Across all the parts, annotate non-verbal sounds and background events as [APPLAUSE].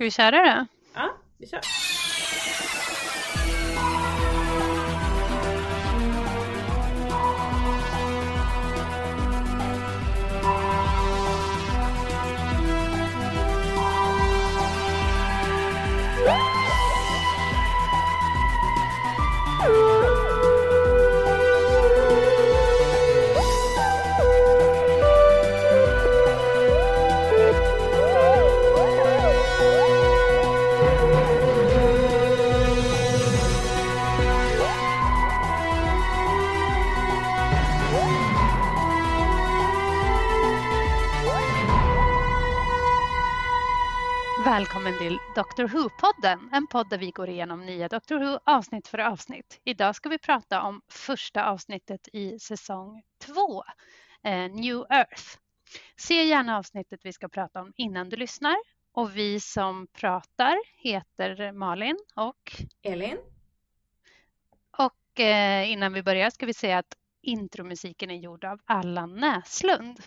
Ska vi köra då? Ja, vi kör. Välkommen till Doctor Who-podden, en podd där vi går igenom nya Doctor Who avsnitt för avsnitt. Idag ska vi prata om första avsnittet i säsong två, eh, New Earth. Se gärna avsnittet vi ska prata om innan du lyssnar. Och vi som pratar heter Malin och Elin. Och eh, innan vi börjar ska vi säga att intromusiken är gjord av Allan Näslund.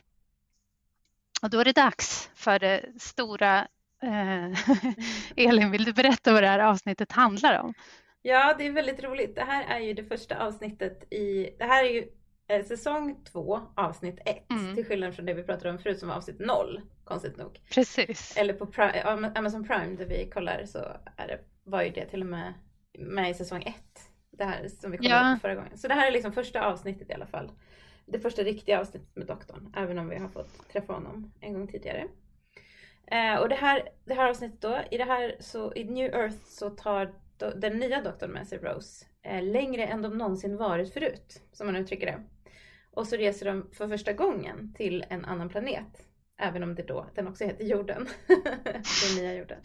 Och då är det dags för det stora [LAUGHS] Elin, vill du berätta vad det här avsnittet handlar om? Ja, det är väldigt roligt. Det här är ju det första avsnittet i, det här är ju eh, säsong två, avsnitt ett, mm. till skillnad från det vi pratade om förut som var avsnitt noll, konstigt nog. Precis. Eller på Prime, Amazon Prime där vi kollar så är det, var ju det till och med med i säsong ett. Det här som vi kollade ja. på förra gången. Så det här är liksom första avsnittet i alla fall. Det första riktiga avsnittet med doktorn, även om vi har fått träffa honom en gång tidigare. Eh, och det här, det här avsnittet då, i det här så, i New Earth så tar do, den nya doktorn med sig Rose eh, längre än de någonsin varit förut, som man uttrycker det. Och så reser de för första gången till en annan planet. Även om det då, den också heter jorden. [LAUGHS] den nya jorden.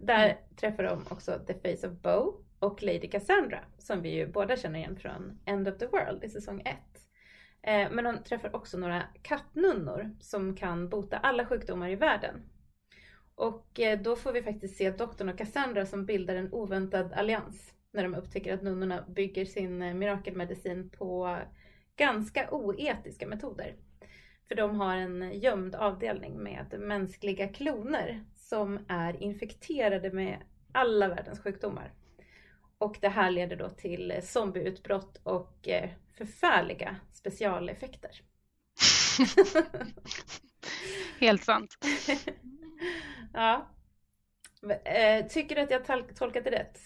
Där mm. träffar de också The Face of Bo och Lady Cassandra. Som vi ju båda känner igen från End of the World i säsong 1. Eh, men de träffar också några kattnunnor som kan bota alla sjukdomar i världen. Och eh, då får vi faktiskt se doktorn och Cassandra som bildar en oväntad allians när de upptäcker att nunnorna bygger sin eh, mirakelmedicin på ganska oetiska metoder. För de har en gömd avdelning med mänskliga kloner som är infekterade med alla världens sjukdomar. Och det här leder då till zombieutbrott och eh, förfärliga specialeffekter. [LAUGHS] Helt sant. [LAUGHS] [LAUGHS] Ja. Eh, tycker du att jag tolkat det rätt?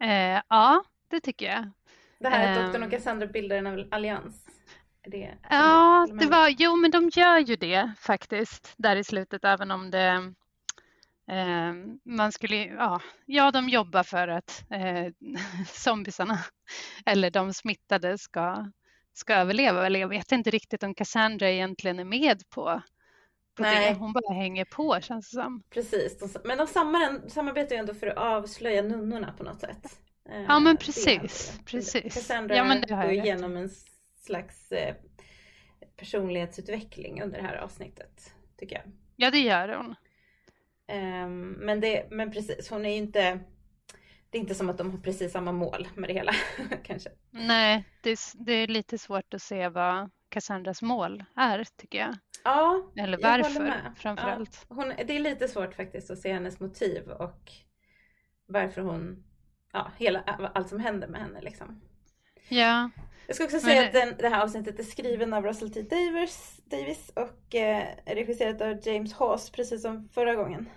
Eh, ja, det tycker jag. Det här att doktorn och ehm. Cassandra bildar en allians? Det, ja, det var, jo men de gör ju det faktiskt där i slutet även om det eh, man skulle, ja, ja, de jobbar för att eh, [LAUGHS] zombisarna eller de smittade ska, ska överleva. Eller jag vet inte riktigt om Cassandra egentligen är med på Nej. Det. Hon bara hänger på känns det som. Precis, men de samarbetar ju ändå för att avslöja nunnorna på något sätt. Ja men eh, precis. precis. Cassandra ja, men det går igenom en slags eh, personlighetsutveckling under det här avsnittet. Tycker jag. Ja det gör hon. Um, men, det, men precis, hon är ju inte det är inte som att de har precis samma mål med det hela [LAUGHS] kanske. Nej, det är, det är lite svårt att se vad Cassandras mål är tycker jag. Ja, Eller varför framförallt. Ja, hon, det är lite svårt faktiskt att se hennes motiv och varför hon, ja, hela, allt som händer med henne liksom. Ja. Jag ska också säga Men... att den, det här avsnittet är skriven av Russell T Davis, Davis och eh, regisserat av James Hawes precis som förra gången.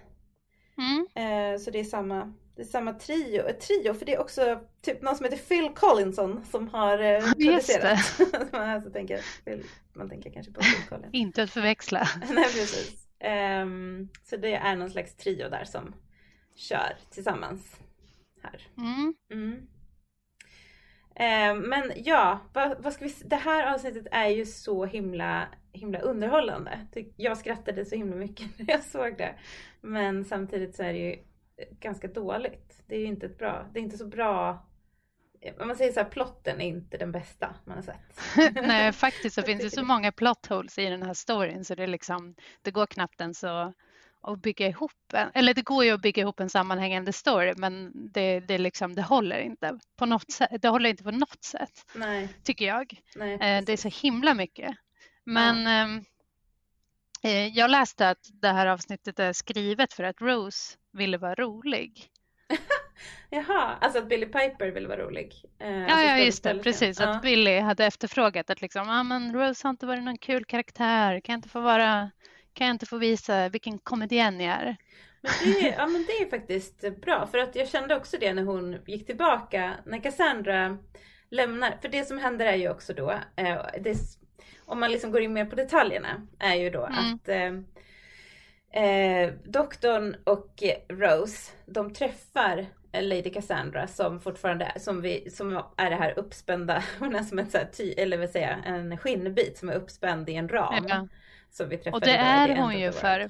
Mm. Eh, så det är samma det är samma trio, ett trio för det är också typ någon som heter Phil Collinson som har eh, producerat. [LAUGHS] man, alltså tänker, Phil, man tänker kanske på Phil [LAUGHS] Collins. Inte att förväxla. [LAUGHS] Nej precis. Um, så det är någon slags trio där som kör tillsammans här. Mm. Mm. Um, men ja, vad, vad, ska vi Det här avsnittet är ju så himla, himla underhållande. Jag skrattade så himla mycket när jag såg det. Men samtidigt så är det ju ganska dåligt. Det är ju inte ett bra, det är inte så bra om man säger så här, plotten är inte den bästa man har sett. [LAUGHS] Nej, faktiskt så finns det så många plot holes i den här storyn så det, är liksom, det går knappt ens att, att bygga ihop en, eller det går ju att bygga ihop en sammanhängande story men det, det, liksom, det håller inte på något sätt. Det håller inte på något sätt, Nej. tycker jag. Nej, eh, det är så himla mycket. Men ja. Ehm, Eh, jag läste att det här avsnittet är skrivet för att Rose ville vara rolig. [LAUGHS] Jaha, alltså att Billy Piper ville vara rolig? Eh, ja, alltså ja, just det, precis. Ja. Att Billy hade efterfrågat att liksom, ah, men Rose har inte varit någon kul karaktär, kan jag inte få vara, kan jag inte få visa vilken komedienn jag är? Men det, [LAUGHS] ja men det är faktiskt bra för att jag kände också det när hon gick tillbaka, när Cassandra lämnar, för det som händer är ju också då, eh, det, om man liksom går in mer på detaljerna, är ju då mm. att eh, eh, doktorn och Rose, de träffar Lady Cassandra som fortfarande är, som, vi, som är det här uppspända, [LAUGHS] hon är som ett så här ty, eller vill säga en skinnbit som är uppspänd i en ram. Ja. Som vi och det är hon ju för,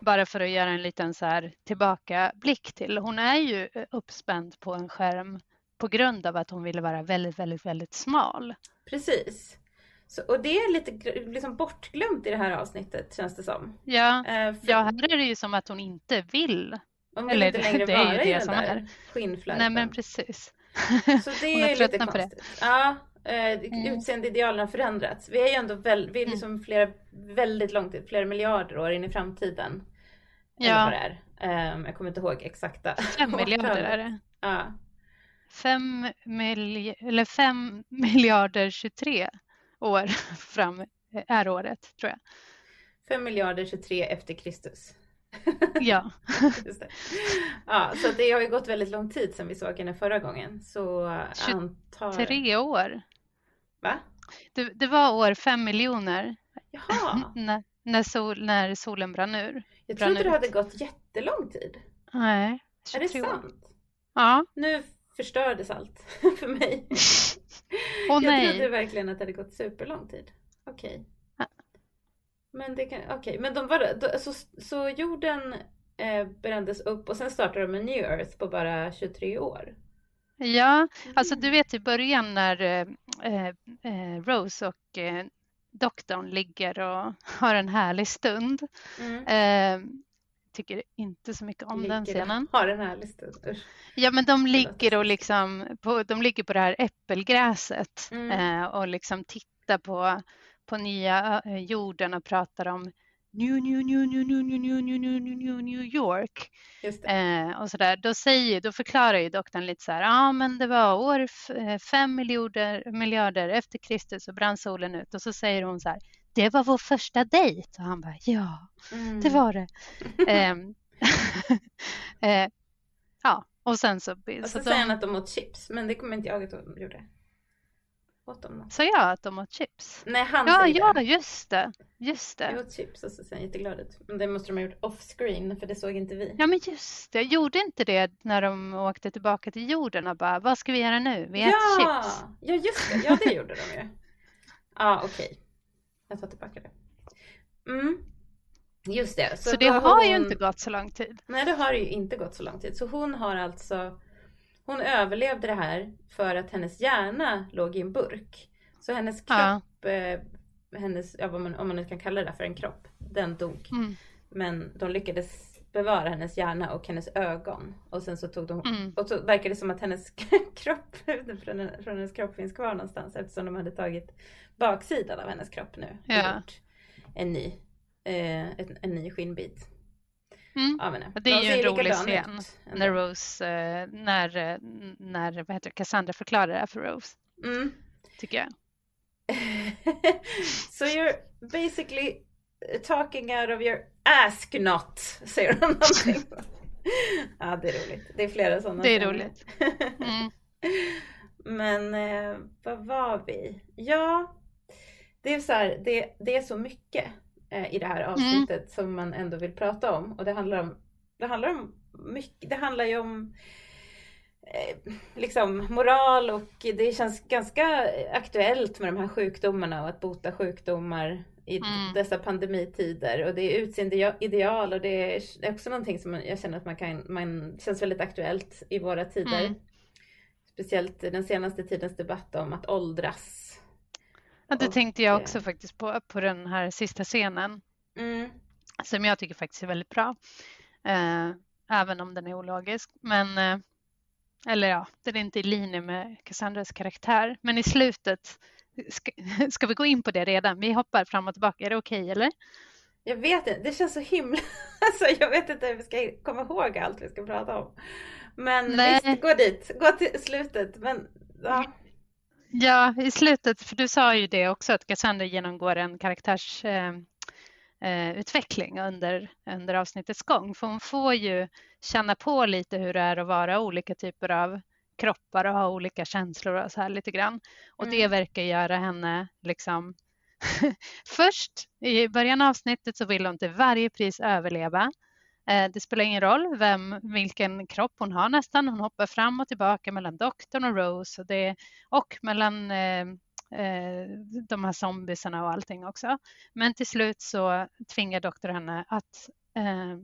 bara för att göra en liten så här tillbakablick till, hon är ju uppspänd på en skärm på grund av att hon ville vara väldigt, väldigt, väldigt smal. Precis. Så, och det är lite liksom bortglömt i det här avsnittet känns det som. Ja, eh, för... ja här är det ju som att hon inte vill. Hon vill Eller, inte längre [LAUGHS] det vara är ju det som är. skinnflärpen. Nej men precis. [LAUGHS] Så det är lite konstigt. Ja, eh, mm. Utseendeidealen har förändrats. Vi är ju ändå väl, vi är mm. liksom flera, väldigt långt, flera miljarder år in i framtiden. Ja. Eller vad det är. Um, jag kommer inte ihåg exakta. Fem miljarder [LAUGHS] är det. Ja. Fem, milj eller fem miljarder 23 år [LAUGHS] fram är året tror jag. 5 miljarder 23 efter Kristus. Ja. [LAUGHS] det. Ja, så det har ju gått väldigt lång tid sedan vi såg henne förra gången. Så 23 antar... år. Va? Det, det var år 5 miljoner. Jaha. [LAUGHS] när, när, sol, när solen brann ur. Jag trodde det hade gått jättelång tid. Nej. Är det sant? År. Ja. Nu förstördes allt för mig. Oh, jag trodde verkligen att det hade gått superlång tid. Okej. Okay. Ja. Men det kan, okej, okay. men de var, så, så jorden eh, brändes upp och sen startade de en New Earth på bara 23 år? Ja, mm. alltså du vet i början när eh, eh, eh, Rose och eh, doktorn ligger och [LAUGHS] har en härlig stund. Mm. Eh, tycker inte så mycket om ligger den scenen. Har en härlig stund. Ja, men de ligger och liksom på, de ligger på det här äppelgräset mm. eh, och liksom tittar på, på nya eh, jorden och pratar om New, new, new, new, new, new, new, new, new, new, new, New York. Eh, och så där. Då, säger, då förklarar ju doktorn lite så här, ja ah, men det var år fem miljarder, miljarder efter Kristus och brann solen ut och så säger hon så här, det var vår första dejt. Och han bara, ja, mm. det var det. [LAUGHS] eh, [LAUGHS] eh, ja, och sen så... Och så, så säger han att de åt chips, men det kommer inte jag ihåg att de gjorde. Åt de Sa jag att de åt chips? Nej, han ja, säger ja, det. just det. Just det. Jag åt chips och så ser han jätteglad ut. Men det måste de ha gjort off-screen, för det såg inte vi. Ja, men just det. Gjorde inte det när de åkte tillbaka till jorden och bara, vad ska vi göra nu? Vi ja! äter chips. Ja, just det. Ja, det gjorde de ju. [LAUGHS] Ja, okej. Okay. Jag tar tillbaka det. Mm. Just det. Så, så det har hon... ju inte gått så lång tid. Nej, det har ju inte gått så lång tid. Så hon har alltså hon överlevde det här för att hennes hjärna låg i en burk. Så hennes kropp, ja. eh, hennes, ja, man, om man nu kan kalla det för en kropp, den dog. Mm. Men de lyckades bevara hennes hjärna och hennes ögon. Och sen så tog de, mm. och så verkar det som att hennes [LAUGHS] kropp, från, från hennes kropp finns kvar någonstans eftersom de hade tagit baksidan av hennes kropp nu. Ja. En ny, eh, en, en ny skinnbit. Mm. Ja, men, det är ju en rolig scen när Rose, eh, när, eh, när vad heter det, Cassandra förklarar det här för Rose. Mm. Tycker jag. [LAUGHS] so you're basically talking out of your ask not, säger hon någonting. [LAUGHS] ja, det är roligt. Det är flera sådana. Det är roligt. Mm. [LAUGHS] Men eh, vad var vi? Ja, det är så här, det, det är så mycket eh, i det här mm. avsnittet mm. som man ändå vill prata om. Och det handlar om, det handlar om mycket, det handlar ju om eh, liksom moral och det känns ganska aktuellt med de här sjukdomarna och att bota sjukdomar i mm. dessa pandemitider och det är utseendeideal och det är också någonting som jag känner att man kan, man känns väldigt aktuellt i våra tider. Mm. Speciellt den senaste tidens debatt om att åldras Ja, det tänkte jag också faktiskt på, på den här sista scenen. Mm. Som jag tycker faktiskt är väldigt bra. Eh, även om den är ologisk. Men, eh, eller ja, den är inte i linje med Cassandras karaktär. Men i slutet, ska, [LAUGHS] ska vi gå in på det redan? Vi hoppar fram och tillbaka, är det okej okay, eller? Jag vet inte, det känns så himla... [LAUGHS] Alltså jag vet inte hur vi ska komma ihåg allt vi ska prata om. Men Nej. visst, gå dit, gå till slutet. Men, ja. ja, i slutet, för du sa ju det också att Cassandra genomgår en karaktärsutveckling eh, eh under, under avsnittets gång. För hon får ju känna på lite hur det är att vara olika typer av kroppar och ha olika känslor och så här lite grann. Och mm. det verkar göra henne liksom [LAUGHS] Först i början av avsnittet så vill hon till varje pris överleva. Eh, det spelar ingen roll vem, vilken kropp hon har nästan. Hon hoppar fram och tillbaka mellan doktorn och Rose och, det, och mellan eh, eh, de här zombiesarna och allting också. Men till slut så tvingar doktorn henne att eh,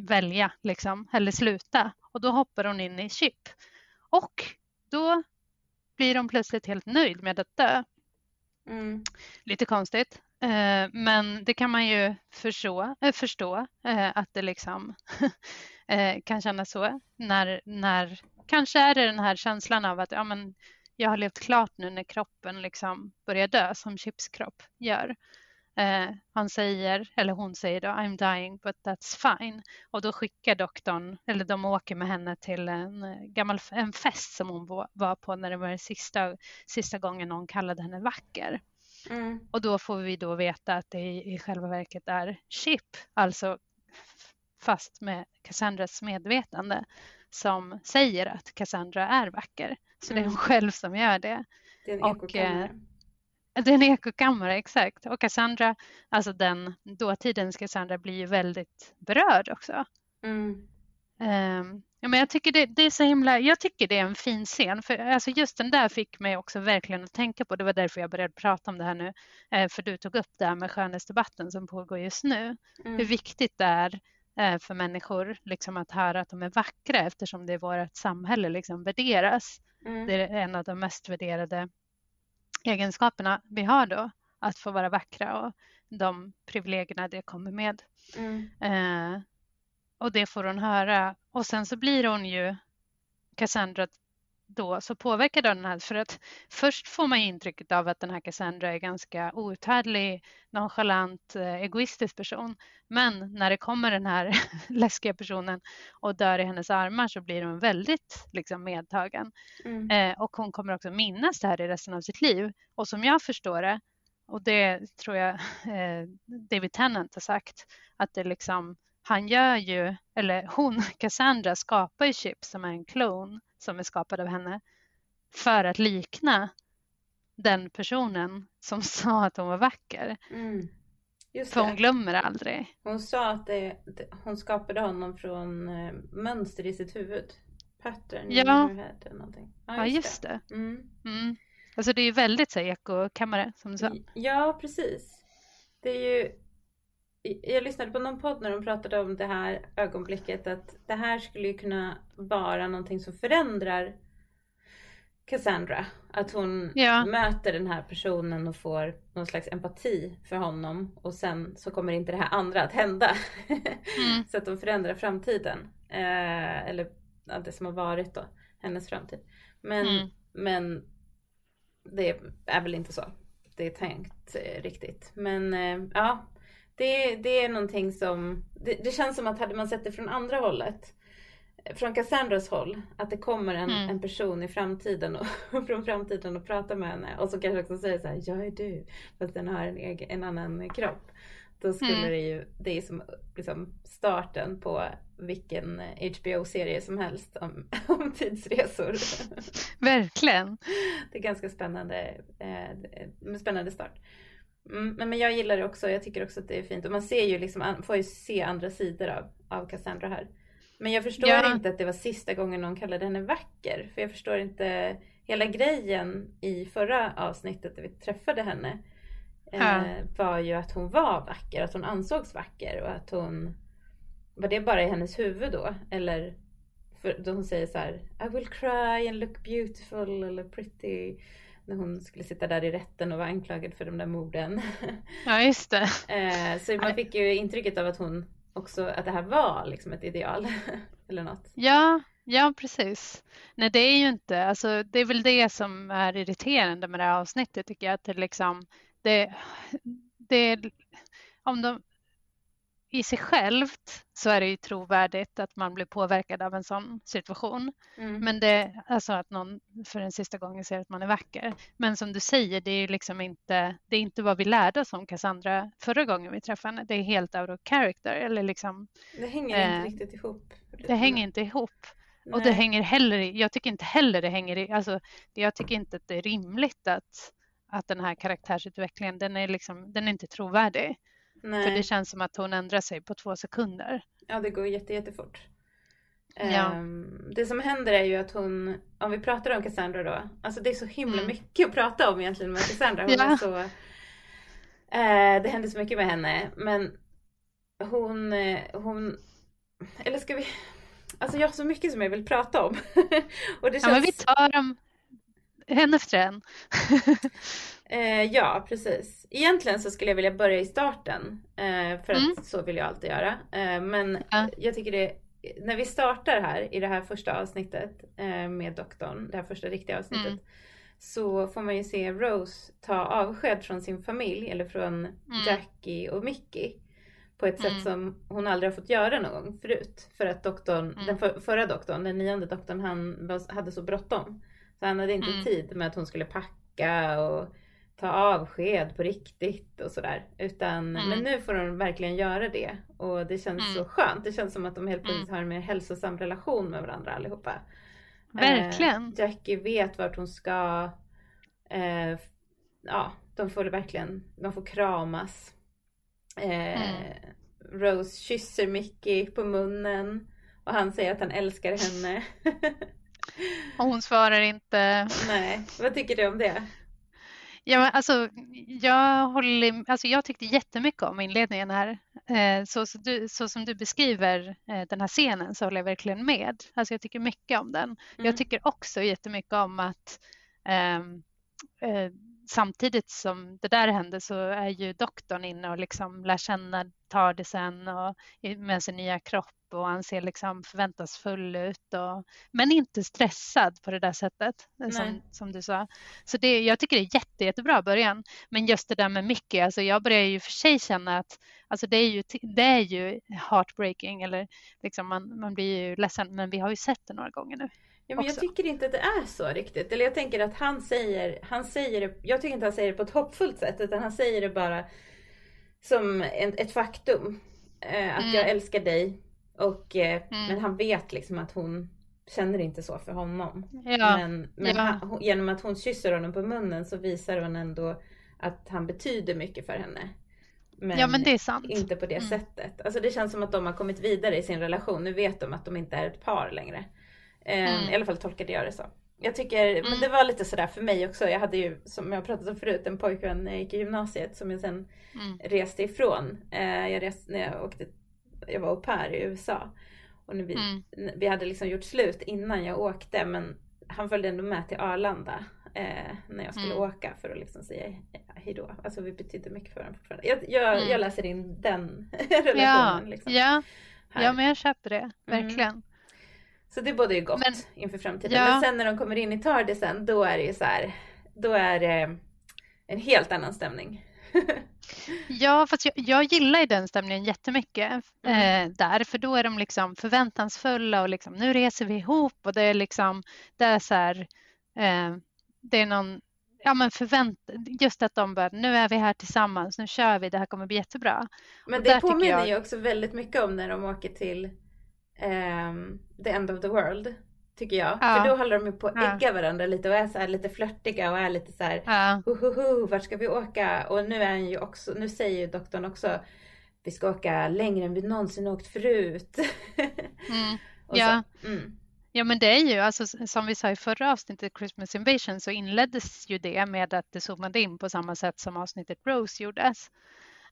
välja liksom, eller sluta och då hoppar hon in i chip. Och då blir hon plötsligt helt nöjd med att dö. Mm. Lite konstigt, eh, men det kan man ju förstå, eh, förstå eh, att det liksom [LAUGHS] kan kännas så när, när kanske är det den här känslan av att ja, men jag har levt klart nu när kroppen liksom börjar dö som Chips kropp gör. Eh, han säger, eller hon säger då, I'm dying but that's fine. Och då skickar doktorn, eller de åker med henne till en gammal en fest som hon var på när det var sista, sista gången någon kallade henne vacker. Mm. Och då får vi då veta att det i själva verket är Chip, alltså fast med Cassandras medvetande, som säger att Cassandra är vacker. Så mm. det är hon mm. själv som gör det. Det är ekokammare. Det är en ekokammare, exakt. Och Cassandra, alltså den dåtidens Cassandra blir ju väldigt berörd också. Mm. Um, ja, men jag, tycker det, det, är så himla, jag tycker det är en fin scen. För alltså just den där fick mig också verkligen att tänka på. Det var därför jag började prata om det här nu. Eh, för du tog upp det här med skönhetsdebatten som pågår just nu. Mm. Hur viktigt det är eh, för människor liksom, att höra att de är vackra eftersom det är vårt samhälle liksom, värderas. Mm. Det är en av de mest värderade egenskaperna vi har då, att få vara vackra och de privilegierna det kommer med. Mm. Eh, och det får hon höra och sen så blir hon ju Cassandra då så påverkad av den här för att först får man intrycket av att den här Cassandra är ganska outhärdlig, nonchalant, eh, egoistisk person. Men när det kommer den här [LAUGHS] läskiga personen och dör i hennes armar så blir hon väldigt liksom, medtagen. Mm. Eh, och hon kommer också minnas det här i resten av sitt liv. Och som jag förstår det, och det tror jag [LAUGHS] eh, David Tennant har sagt, att det liksom han gör ju, eller hon, [LAUGHS] Cassandra, skapar ju Chip som är en klon som är skapad av henne för att likna den personen som [LAUGHS] sa att hon var vacker. Mm. för hon glömmer aldrig. Hon sa att det, hon skapade honom från eh, mönster i sitt huvud. Pattern ja. in head någonting. Ja, just, ja, just det. det. Mm. Mm. Alltså det är ju väldigt så ekokammare som du sa. Ja, precis. Det är ju jag lyssnade på någon podd när de pratade om det här ögonblicket att det här skulle ju kunna vara någonting som förändrar Cassandra. Att hon ja. möter den här personen och får någon slags empati för honom och sen så kommer inte det här andra att hända. [LAUGHS] Mm. så att de förändrar framtiden. Eh, eller ja, det som har varit då, hennes framtid. Men, mm. men det är väl inte så det är tänkt eh, riktigt. Men eh, ja, det, det är någonting som, det, det, känns som att hade man sett det från andra hållet, från Cassandras håll, att det kommer en, mm. en person i framtiden och [LAUGHS] från framtiden och pratar med henne och så kanske också säger så här, jag är du, fast den har en, egen, en annan kropp. Då skulle mm. det ju, det är som liksom starten på vilken HBO-serie som helst om, [LAUGHS] om tidsresor. Verkligen. Det är ganska spännande, eh, spännande start. Mm, men jag gillar det också. Jag tycker också att det är fint. Och man ser ju liksom, får ju se andra sidor av, av Cassandra här. Men jag förstår ja. inte att det var sista gången någon kallade henne vacker. För jag förstår inte hela grejen i förra avsnittet där vi träffade henne. Eh, ja. Eh, var ju att hon var vacker, att hon ansågs vacker och att hon... Var det bara i hennes huvud då? Eller för då hon säger så här I will cry and look beautiful eller pretty när hon skulle sitta där i rätten och var anklagad för de där morden. Ja, just det. [LAUGHS] Eh, så man fick ju intrycket av att hon också, att det här var liksom ett ideal [LAUGHS] eller något. Ja, ja precis. Nej, det är ju inte, alltså det är väl det som är irriterande med det här avsnittet tycker jag, att det liksom, det, det om de i sig självt så är det ju trovärdigt att man blir påverkad av en sån situation. Mm. Men det, alltså att någon för en sista gången säger att man är vacker. Men som du säger, det är ju liksom inte, det är inte vad vi lärde oss om Cassandra förra gången vi träffade henne. Det är helt out of character. Eller liksom, det hänger eh, inte riktigt ihop. Det hänger inte ihop. Nej. Och det hänger heller, jag tycker inte heller det hänger i, alltså jag tycker inte att det är rimligt att, att den här karaktärsutvecklingen, den är liksom, den är inte trovärdig. Nej. För det känns som att hon ändrar sig på två sekunder. Ja, det går jätte, jättefort. Ja. Um, det som händer är ju att hon, om vi pratar om Cassandra då, alltså det är så himla mm. mycket att prata om egentligen med Cassandra. Hon [LAUGHS] ja. så, uh, det händer så mycket med henne, men hon, uh, hon, eller ska vi, alltså jag har så mycket som jag vill prata om. [LAUGHS] och det känns... Ja, men vi tar dem en efter en. [LAUGHS] Eh, ja, precis. Egentligen så skulle jag vilja börja i starten. Eh, för mm. att så vill jag alltid göra. Eh, men ja. jag tycker det, när vi startar här i det här första avsnittet eh, med doktorn, det här första riktiga avsnittet. Mm. Så får man ju se Rose ta avsked från sin familj eller från mm. Jackie och Mickey. På ett sätt mm. som hon aldrig har fått göra någon gång förut. För att doktorn, mm. den för, förra doktorn, den nionde doktorn, han hade så bråttom. Så han hade inte mm. tid med att hon skulle packa och ta avsked på riktigt och sådär. Utan, mm. Men nu får de verkligen göra det. Och det känns mm. så skönt. Det känns som att de helt mm. plötsligt har en mer hälsosam relation med varandra allihopa. Verkligen. Eh, Jackie vet vart hon ska. Eh, ja, de får det verkligen, de får kramas. Eh, mm. Rose kysser Mickey på munnen. Och han säger att han älskar henne. [LAUGHS] och hon svarar inte. Nej, vad tycker du om det? Ja, men alltså, jag, håller, alltså, jag tyckte jättemycket om inledningen här. Eh, så, så, du, så, som du beskriver eh, den här scenen så håller jag verkligen med. Alltså, jag tycker mycket om den. Mm. Jag tycker också jättemycket om att ehm, eh, samtidigt som det där händer så är ju doktorn inne och liksom lär känna Tardisen och med sin nya kropp och han ser liksom förväntansfull ut och, men inte stressad på det där sättet som, som du sa. Så det, jag tycker det är jätte, jättebra början. Men just det där med Mickey, alltså jag börjar ju för sig känna att alltså det, är ju, det är ju heartbreaking eller liksom man, man blir ju ledsen men vi har ju sett det några gånger nu. Ja, men jag tycker inte att det är så riktigt. Eller jag tänker att han säger, han säger det, jag tycker inte han säger det på ett hoppfullt sätt utan han säger det bara som en, ett faktum. Eh, att mm. jag älskar dig. Och, eh, mm. Men han vet liksom att hon känner inte så för honom. Ja. Men, men ja. han, genom att hon kysser honom på munnen så visar hon ändå att han betyder mycket för henne. Men, ja, men inte på det mm. sättet. Alltså det känns som att de har kommit vidare i sin relation. Nu vet de att de inte är ett par längre. Mm. I alla fall tolkade jag det så. Jag tycker, mm. men det var lite sådär för mig också. Jag hade ju, som jag pratat om förut, en pojkvän när jag gick i gymnasiet som jag sen mm. reste ifrån. Eh, jag reste när jag åkte, jag var au pair i USA. Och när vi, mm. vi hade liksom gjort slut innan jag åkte men han följde ändå med till Arlanda eh, när jag skulle mm. åka för att liksom säga hejdå. Alltså vi betydde mycket för varandra fortfarande. Jag, jag, mm. jag läser in den [LAUGHS] relationen. Ja, liksom, ja. ja men jag köper det, mm. verkligen. Så det bådar ju gott men, inför framtiden. Ja. Men sen när de kommer in i Tardisen då är det ju så här, då är det en helt annan stämning. [LAUGHS] ja, fast jag, jag gillar ju den stämningen jättemycket mm. eh, där, för då är de liksom förväntansfulla och liksom nu reser vi ihop och det är liksom, det är så här, eh, det är någon, ja men förvänt, just att de bara, nu är vi här tillsammans, nu kör vi, det här kommer bli jättebra. Men det påminner jag... ju också väldigt mycket om när de åker till um, The End of the World. Tycker jag. Ja. För då håller de ju på att ja. ägga varandra lite och är så lite flörtiga och är lite så här, ja. Hohoho, vart ska vi åka? Och nu är han ju också, nu säger ju doktorn också, vi ska åka längre än vi någonsin åkt förut. Mm. [LAUGHS] ja. Mm. Ja men det är ju, alltså, som vi sa i förra avsnittet Christmas Invasion så inleddes ju det med att det zoomade in på samma sätt som avsnittet Rose gjordes.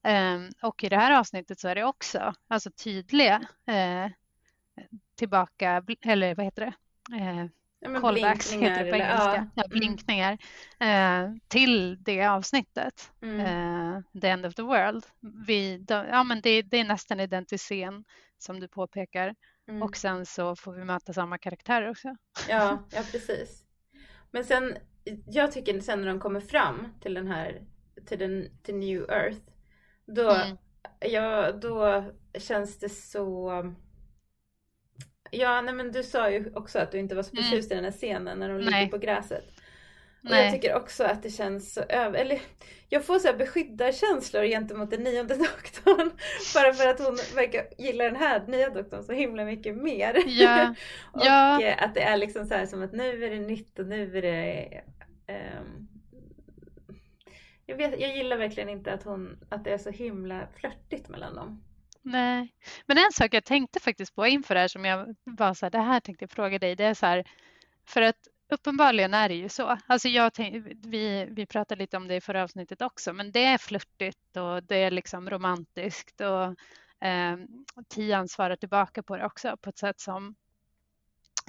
Um, och i det här avsnittet så är det också alltså tydliga uh, tillbaka, eller vad heter det? Eh, ja, callbacks heter det på engelska. Ja. Ja, mm. blinkningar eh, till det avsnittet. Mm. Eh, the end of the world. Vi, de, ja, men det, det, är nästan identisk scen som du påpekar. Mm. Och sen så får vi möta samma karaktärer också. Ja, [LAUGHS] ja precis. Men sen, jag tycker sen när de kommer fram till den här, till, den, till New Earth. Då, mm. ja, då känns det så Ja, nej men du sa ju också att du inte var så mm. förtjust mm. i den här scenen när de nej. ligger på gräset. Och jag tycker också att det känns så över... Eller jag får så här beskyddarkänslor gentemot den nionde [LAUGHS] doktorn. Bara för att hon verkar gilla den här nya doktorn så himla mycket mer. Ja. [LAUGHS] och ja. Eh, att det är liksom så här som att nu är det nytt och nu är det... Um... Jag, vet, jag gillar verkligen inte att, hon, att det är så himla flörtigt mellan dem. Nej, men en sak jag tänkte faktiskt på inför det här som jag var så här, det här tänkte jag fråga dig, det är så här, för att uppenbarligen är det ju så. Alltså jag vi, vi pratade lite om det i förra avsnittet också, men det är flörtigt och det är liksom romantiskt och eh, Tian svarar tillbaka på det också på ett sätt som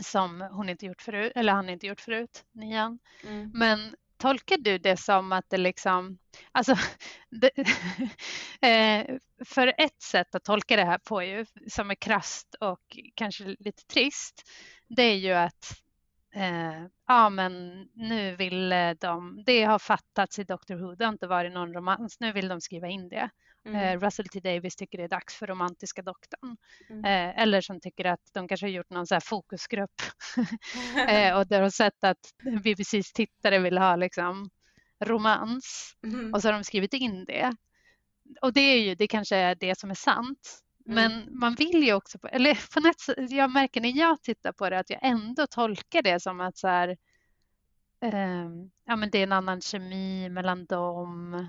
som hon inte gjort förut, eller han inte gjort förut, nian. Mm. Men tolkar du det som att det liksom, alltså, [LAUGHS] det, [LAUGHS] eh, för ett sätt att tolka det här på ju, som är krast och kanske lite trist, det är ju att eh, ja men nu vill eh, de, det har fattats i Doctor Who, det har inte varit någon romans, nu vill de skriva in det. Mm. Eh, Russell T Davis tycker det är dags för romantiska doktorn. Mm. Eh, eller som tycker att de kanske har gjort någon så fokusgrupp [LAUGHS] eh, och där har sett att BBCs tittare vill ha liksom romans mm. och så har de skrivit in det. Och det är ju, det kanske är det som är sant. Mm. Men man vill ju också, eller på något sätt, jag märker när jag tittar på det att jag ändå tolkar det som att så här, eh, ja men det är en annan kemi mellan de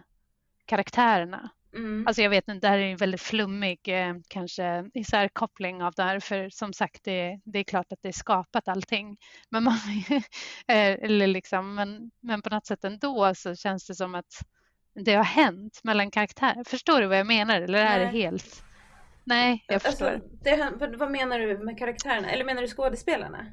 karaktärerna. Mm. Alltså jag vet inte, det här är en väldigt flummig eh, kanske isärkoppling av det här för som sagt det, det är klart att det är skapat allting. Men, man, [LAUGHS] eh, eller liksom, men, men på något sätt ändå så känns det som att det har hänt mellan karaktärer. Förstår du vad jag menar eller är det helt? Nej, jag alltså, förstår. Det, vad menar du med karaktärerna? Eller menar du skådespelarna?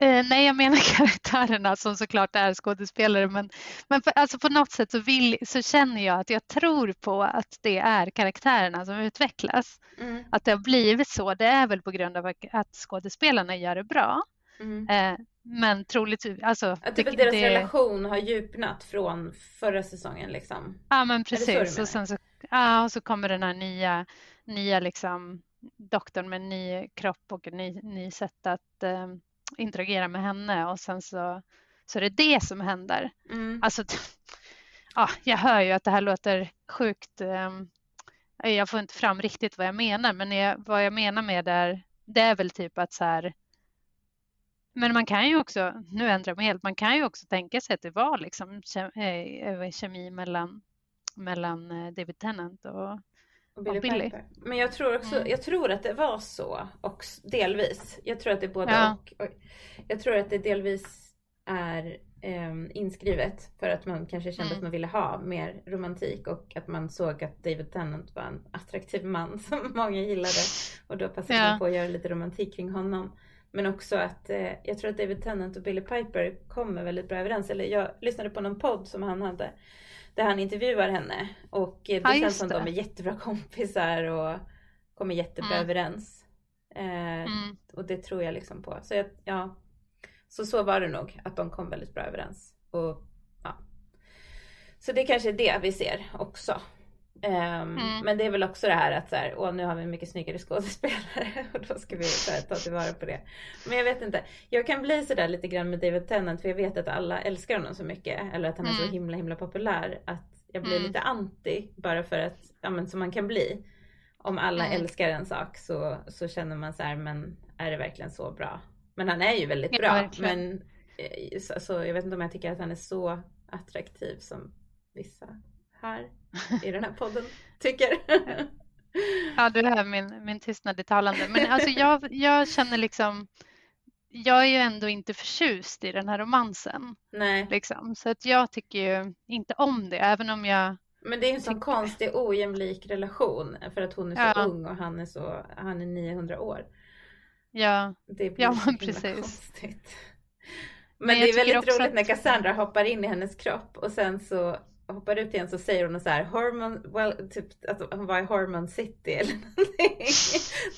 Eh, nej, jag menar [LAUGHS] karaktärerna som såklart är skådespelare. Men, men för, alltså på något sätt så, vill, så känner jag att jag tror på att det är karaktärerna som utvecklas. Mm. Att det har blivit så, det är väl på grund av att skådespelarna gör det bra. Mm. Eh, men troligtvis, alltså. Att det, deras det... relation har djupnat från förra säsongen liksom. Ja men precis. Och sen så, ja, och så kommer den här nya, nya liksom doktorn med en ny kropp och en ny, ny sätt att eh, interagera med henne och sen så, så är det det som händer. Mm. Alltså, [LAUGHS] ja, jag hör ju att det här låter sjukt. Um, jag får inte fram riktigt vad jag menar, men jag, vad jag menar med det är, det är väl typ att så här. Men man kan ju också, nu ändrar jag mig helt, man kan ju också tänka sig att det var liksom eh, kemi mellan, mellan eh, David Tennant och och Billy, och Billy. Men jag tror också, mm. jag tror att det var så också, delvis. Jag tror att det är både ja. och. Jag tror att det delvis är eh, inskrivet för att man kanske kände mm. att man ville ha mer romantik och att man såg att David Tennant var en attraktiv man [LAUGHS] som många gillade och då passade ja. man på att göra lite romantik kring honom. Men också att eh, jag tror att David Tennant och Billy Piper kommer väldigt bra överens. Eller jag lyssnade på någon podd som han hade där han intervjuar henne. Och det ja, känns som det. de är jättebra kompisar och kommer jättebra mm. överens. Eh, mm. Och det tror jag liksom på. Så jag, ja, så, så var det nog, att de kom väldigt bra överens. Och, ja. Så det kanske är det vi ser också. Um, mm. Men det är väl också det här att så här, åh, nu har vi mycket snyggare skådespelare [LAUGHS] och då ska vi här, ta tillvara på det. Men jag vet inte, jag kan bli sådär lite grann med David Tennant för jag vet att alla älskar honom så mycket. Eller att han är så mm. himla himla populär. Att jag blir mm. lite anti bara för att, ja men som man kan bli. Om alla mm. älskar en sak så, så känner man så här, men är det verkligen så bra? Men han är ju väldigt bra. Ja, men alltså, jag vet inte om jag tycker att han är så attraktiv som vissa här [LAUGHS] i den här podden tycker. [LAUGHS] Ja, du hör min, min tystnad i talande. Men alltså jag, jag känner liksom, jag är ju ändå inte förtjust i den här romansen. Nej. Liksom. Så att jag tycker ju inte om det, även om jag men det är en sån konstig ojämlik relation för att hon är så ja. ung och han är så, han är 900 år. Ja, det blir ja precis. Konstigt. Men, men det är väldigt roligt att... när Cassandra hoppar in i hennes kropp och sen så hoppar ut igen så säger hon så här, hormon, well, typ att hon var i Hormon City eller någonting.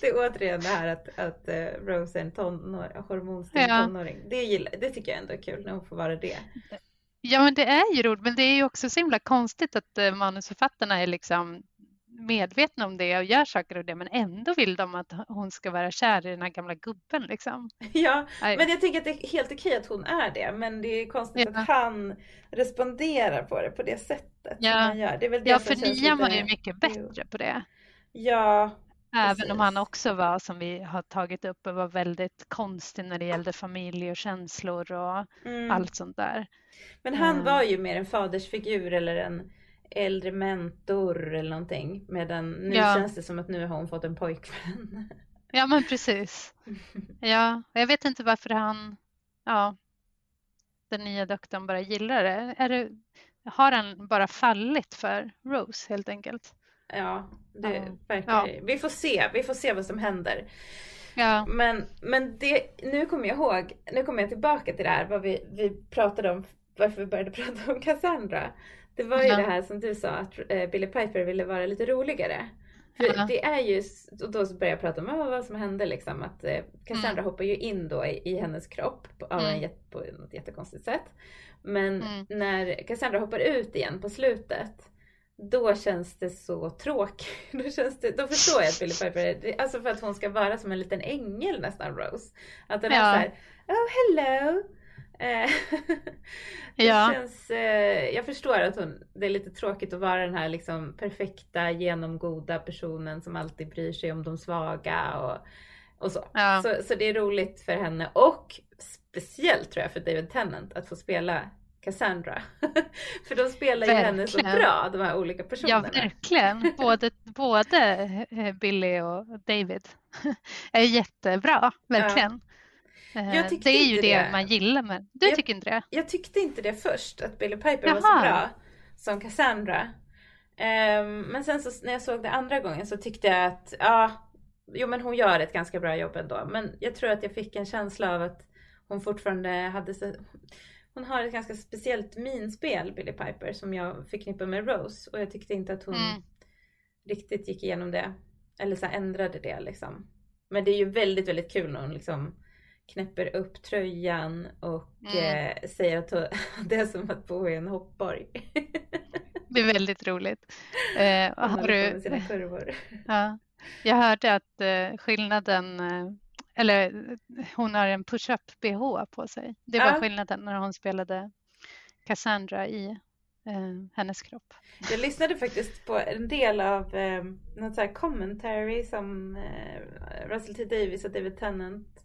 det är återigen det här att, att uh, Rose är en tonår, hormonstyrd ja. tonåring. Det, gillar, det tycker jag ändå är kul när hon får vara det. Ja men det är ju roligt men det är ju också så himla konstigt att uh, manusförfattarna är liksom medvetna om det och gör saker och det men ändå vill de att hon ska vara kär i den här gamla gubben liksom. [LAUGHS] Ja, men jag tänker att det är helt okej att hon är det men det är konstigt ja. att han responderar på det på det sättet ja. han gör. Det är väl det ja, för Nian var ju mycket bättre på det. Ja, Även Precis. om han också var, som vi har tagit upp, var väldigt konstig när det gällde familj och känslor och mm. allt sånt där. Men han mm. var ju mer en fadersfigur eller en äldre mentor eller någonting. Medan nu ja. känns det som att nu har hon fått en pojkvän. [LAUGHS] Ja men precis. Ja, jag vet inte varför han, ja, den nya doktorn bara gillar det. Är det har han bara fallit för Rose helt enkelt? Ja, det ja. verkar ja. Vi får se, vi får se vad som händer. Ja. Men, men det, nu kommer jag ihåg, nu kommer jag tillbaka till det här vad vi, vi pratade om, varför vi började [LAUGHS] prata om Cassandra. Det var ju ja. det här som du sa att eh, Billy Piper ville vara lite roligare. För ja. det är ju, och då började jag prata om vad som hände liksom att eh, Cassandra mm. hoppar ju in då i, i hennes kropp på, mm. på något jättekonstigt sätt. Men mm. när Cassandra hoppar ut igen på slutet då känns det så tråkigt. [LAUGHS] Då, känns det, då förstår jag att Billy Piper, alltså för att hon ska vara som en liten ängel nästan Rose. Att den ja. är såhär, oh hello. Eh, [LAUGHS] ja. Känns, eh, jag förstår att hon, det är lite tråkigt att vara den här liksom perfekta, genomgoda personen som alltid bryr sig om de svaga och, och så. Ja. så. Så det är roligt för henne och speciellt tror jag för David Tennant att få spela Cassandra. [LAUGHS] För de spelar ju henne så bra, de här olika personerna. Ja, verkligen. Både, [LAUGHS] både eh, Billy och David är jättebra, verkligen. Eh, det är ju det, det, man gillar med Du jag, tycker inte det? Jag tyckte inte det först, att Billy Piper Jaha. var så bra som Cassandra. Um, men sen så när jag såg det andra gången så tyckte jag att, ja, jo men hon gör ett ganska bra jobb ändå. Men jag tror att jag fick en känsla av att hon fortfarande hade så, hon har ett ganska speciellt minspel, Billy Piper, som jag förknippar med Rose. Och jag tyckte inte att hon mm. riktigt gick igenom det. Eller så ändrade det liksom. Men det är ju väldigt, väldigt kul när hon liksom knäpper upp tröjan och mm. eh, säger att [LAUGHS] det är som att bo i en hoppborg. det är väldigt roligt. Eh, [LAUGHS] har du... sina kurvor. [LAUGHS] Ja. Jag hörde att eh, skillnaden eh, eller hon har en push-up bh på sig. Det var ja. skillnaden när hon spelade Cassandra i eh, hennes kropp. Jag lyssnade faktiskt på en del av eh, något så här commentary som eh, Russell T Davis och David Tennant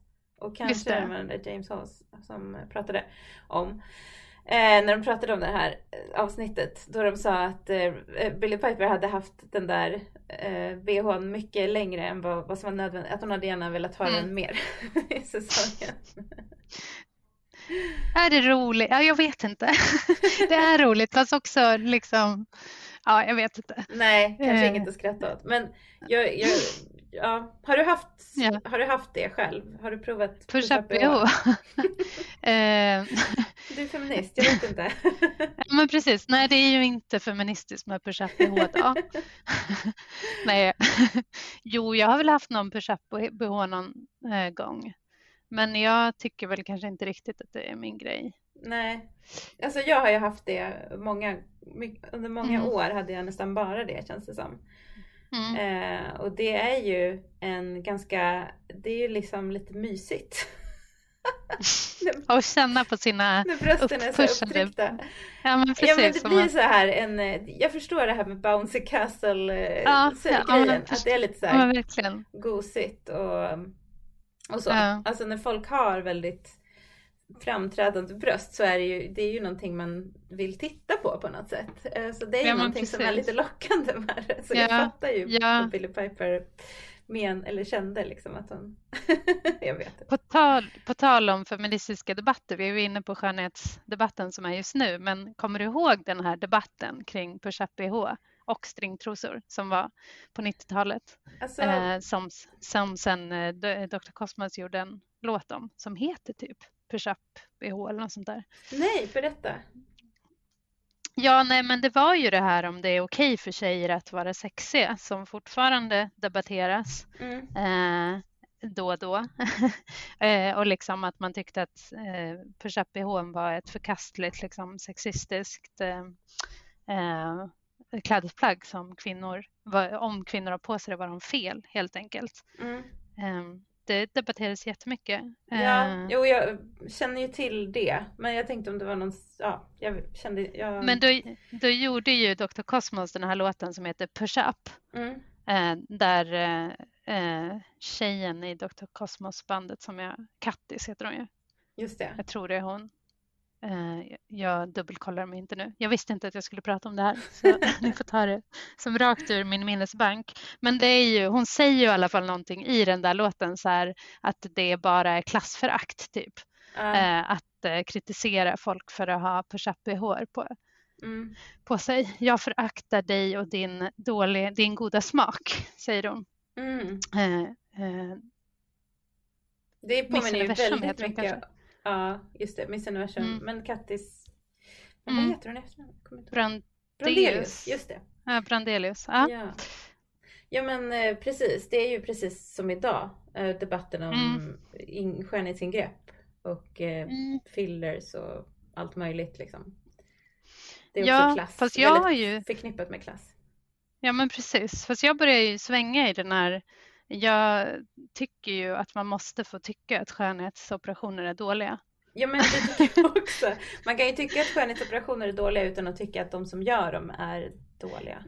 och kanske även James Hawes som pratade om. Eh, när de pratade om det här eh, avsnittet då de sa att eh, Billy Piper hade haft den där eh, bhn mycket längre än vad, vad som var nödvändigt. Att hon hade gärna velat ha mm. den mer [LAUGHS] i säsongen. Är det roligt? Ja, jag vet inte. [LAUGHS] det är roligt fast också liksom, ja jag vet inte. Nej, kanske eh. inget att skratta åt. Men jag, jag ja. Har, du haft, ja. har du haft det själv? Har du provat push-up bh? [LAUGHS] [LAUGHS] Eh. du är feminist, jag vet inte. [LAUGHS] men precis, nej det är ju inte feministiskt med push-up då. nej. jo, jag har väl haft någon push-up bh någon eh, gång. Men jag tycker väl kanske inte riktigt att det är min grej. Nej, alltså jag har ju haft det många, under många mm. år hade jag nästan bara det känns det som. Mm. Eh, och det är ju en ganska, det är ju liksom lite mysigt. [LAUGHS] och känna på sina [LAUGHS] När brösten är så upptryckta. Ja men precis. Ja men det blir så här en, jag förstår det här med bouncy castle eh, ja, ja, grejen. Att det är lite så här ja, gosigt och, och så. Ja. Alltså när folk har väldigt framträdande bröst så är det ju, det är ju någonting man vill titta på på något sätt. Eh, så det är ju ja, någonting precis. som är lite lockande [LAUGHS] med det. Så ja, jag fattar ju ja. vad Billy Piper men, eller kände liksom att hon... [LAUGHS] jag vet På tal, på tal om feministiska debatter, vi är ju inne på skönhetsdebatten som är just nu, men kommer du ihåg den här debatten kring push-up bh och stringtrosor som var på 90-talet? Alltså... Eh, som, som sen eh, Dr. Cosmos gjorde en låt om som heter typ push-up bh eller något sånt där. Nej, berätta. Ja, nej, men det var ju det här om det är okej för tjejer att vara sexiga som fortfarande debatteras mm. eh, då och då. [LAUGHS] eh, och liksom att man tyckte att eh, push-up bh var ett förkastligt liksom, sexistiskt eh, eh, klädesplagg som kvinnor vad, om kvinnor har på sig det var de fel helt enkelt. Mm. Det debatterades jättemycket. Ja, uh, jo, jag känner ju till det. Men jag tänkte om det var någon, ja, jag kände, jag... Men då, då gjorde ju Dr. Cosmos den här låten som heter Push Up. Mm. Uh, där uh, tjejen i Dr. Cosmos bandet som jag, Kattis heter hon ju. Just det. Jag tror det är hon. Eh, jag dubbelkollar mig inte nu. Jag visste inte att jag skulle prata om det här, så [LAUGHS] ni får ta det som rakt ur min minnesbank. Men det är ju, hon säger ju i alla fall någonting i den där låten så här att det bara är klassförakt typ. Uh. Att eh, kritisera folk för att ha push-up-bh på, mm. på sig. Jag föraktar dig och din, dålig, din goda smak, säger hon. Mm. det påminner ju väldigt mycket Ja, just det. Miss Universum. Mm. Men Kattis... Mm. Vad heter hon efternamn? Brandelius. Just det. Ja, Brandelius. Ja. ja. Ja men eh, precis, det är ju precis som idag. Eh, debatten om mm. skönhetsingrepp och eh, mm. fillers och allt möjligt liksom. Det är också ja, klass, fast jag har ju... förknippat med klass. Ja men precis, fast jag börjar ju svänga i den här jag tycker ju att man måste få tycka att skönhetsoperationer är dåliga. Ja men det tycker jag också. Man kan ju tycka att skönhetsoperationer är dåliga utan att tycka att de som gör dem är dåliga.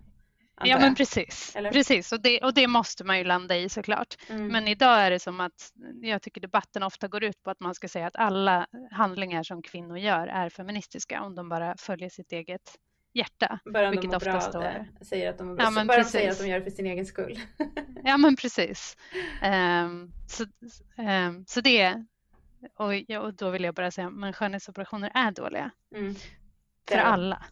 Ja men precis, precis. Och, det, och det måste man ju landa i såklart. Mm. Men idag är det som att jag tycker debatten ofta går ut på att man ska säga att alla handlingar som kvinnor gör är feministiska om de bara följer sitt eget hjärta. Bara de mår bra står... säger att de, ja, bara de säger att de gör det för sin egen skull. [LAUGHS] ja men precis. Um, så, um, så det, och, ja, och då vill jag bara säga, men skönhetsoperationer är dåliga. Mm. För är. alla.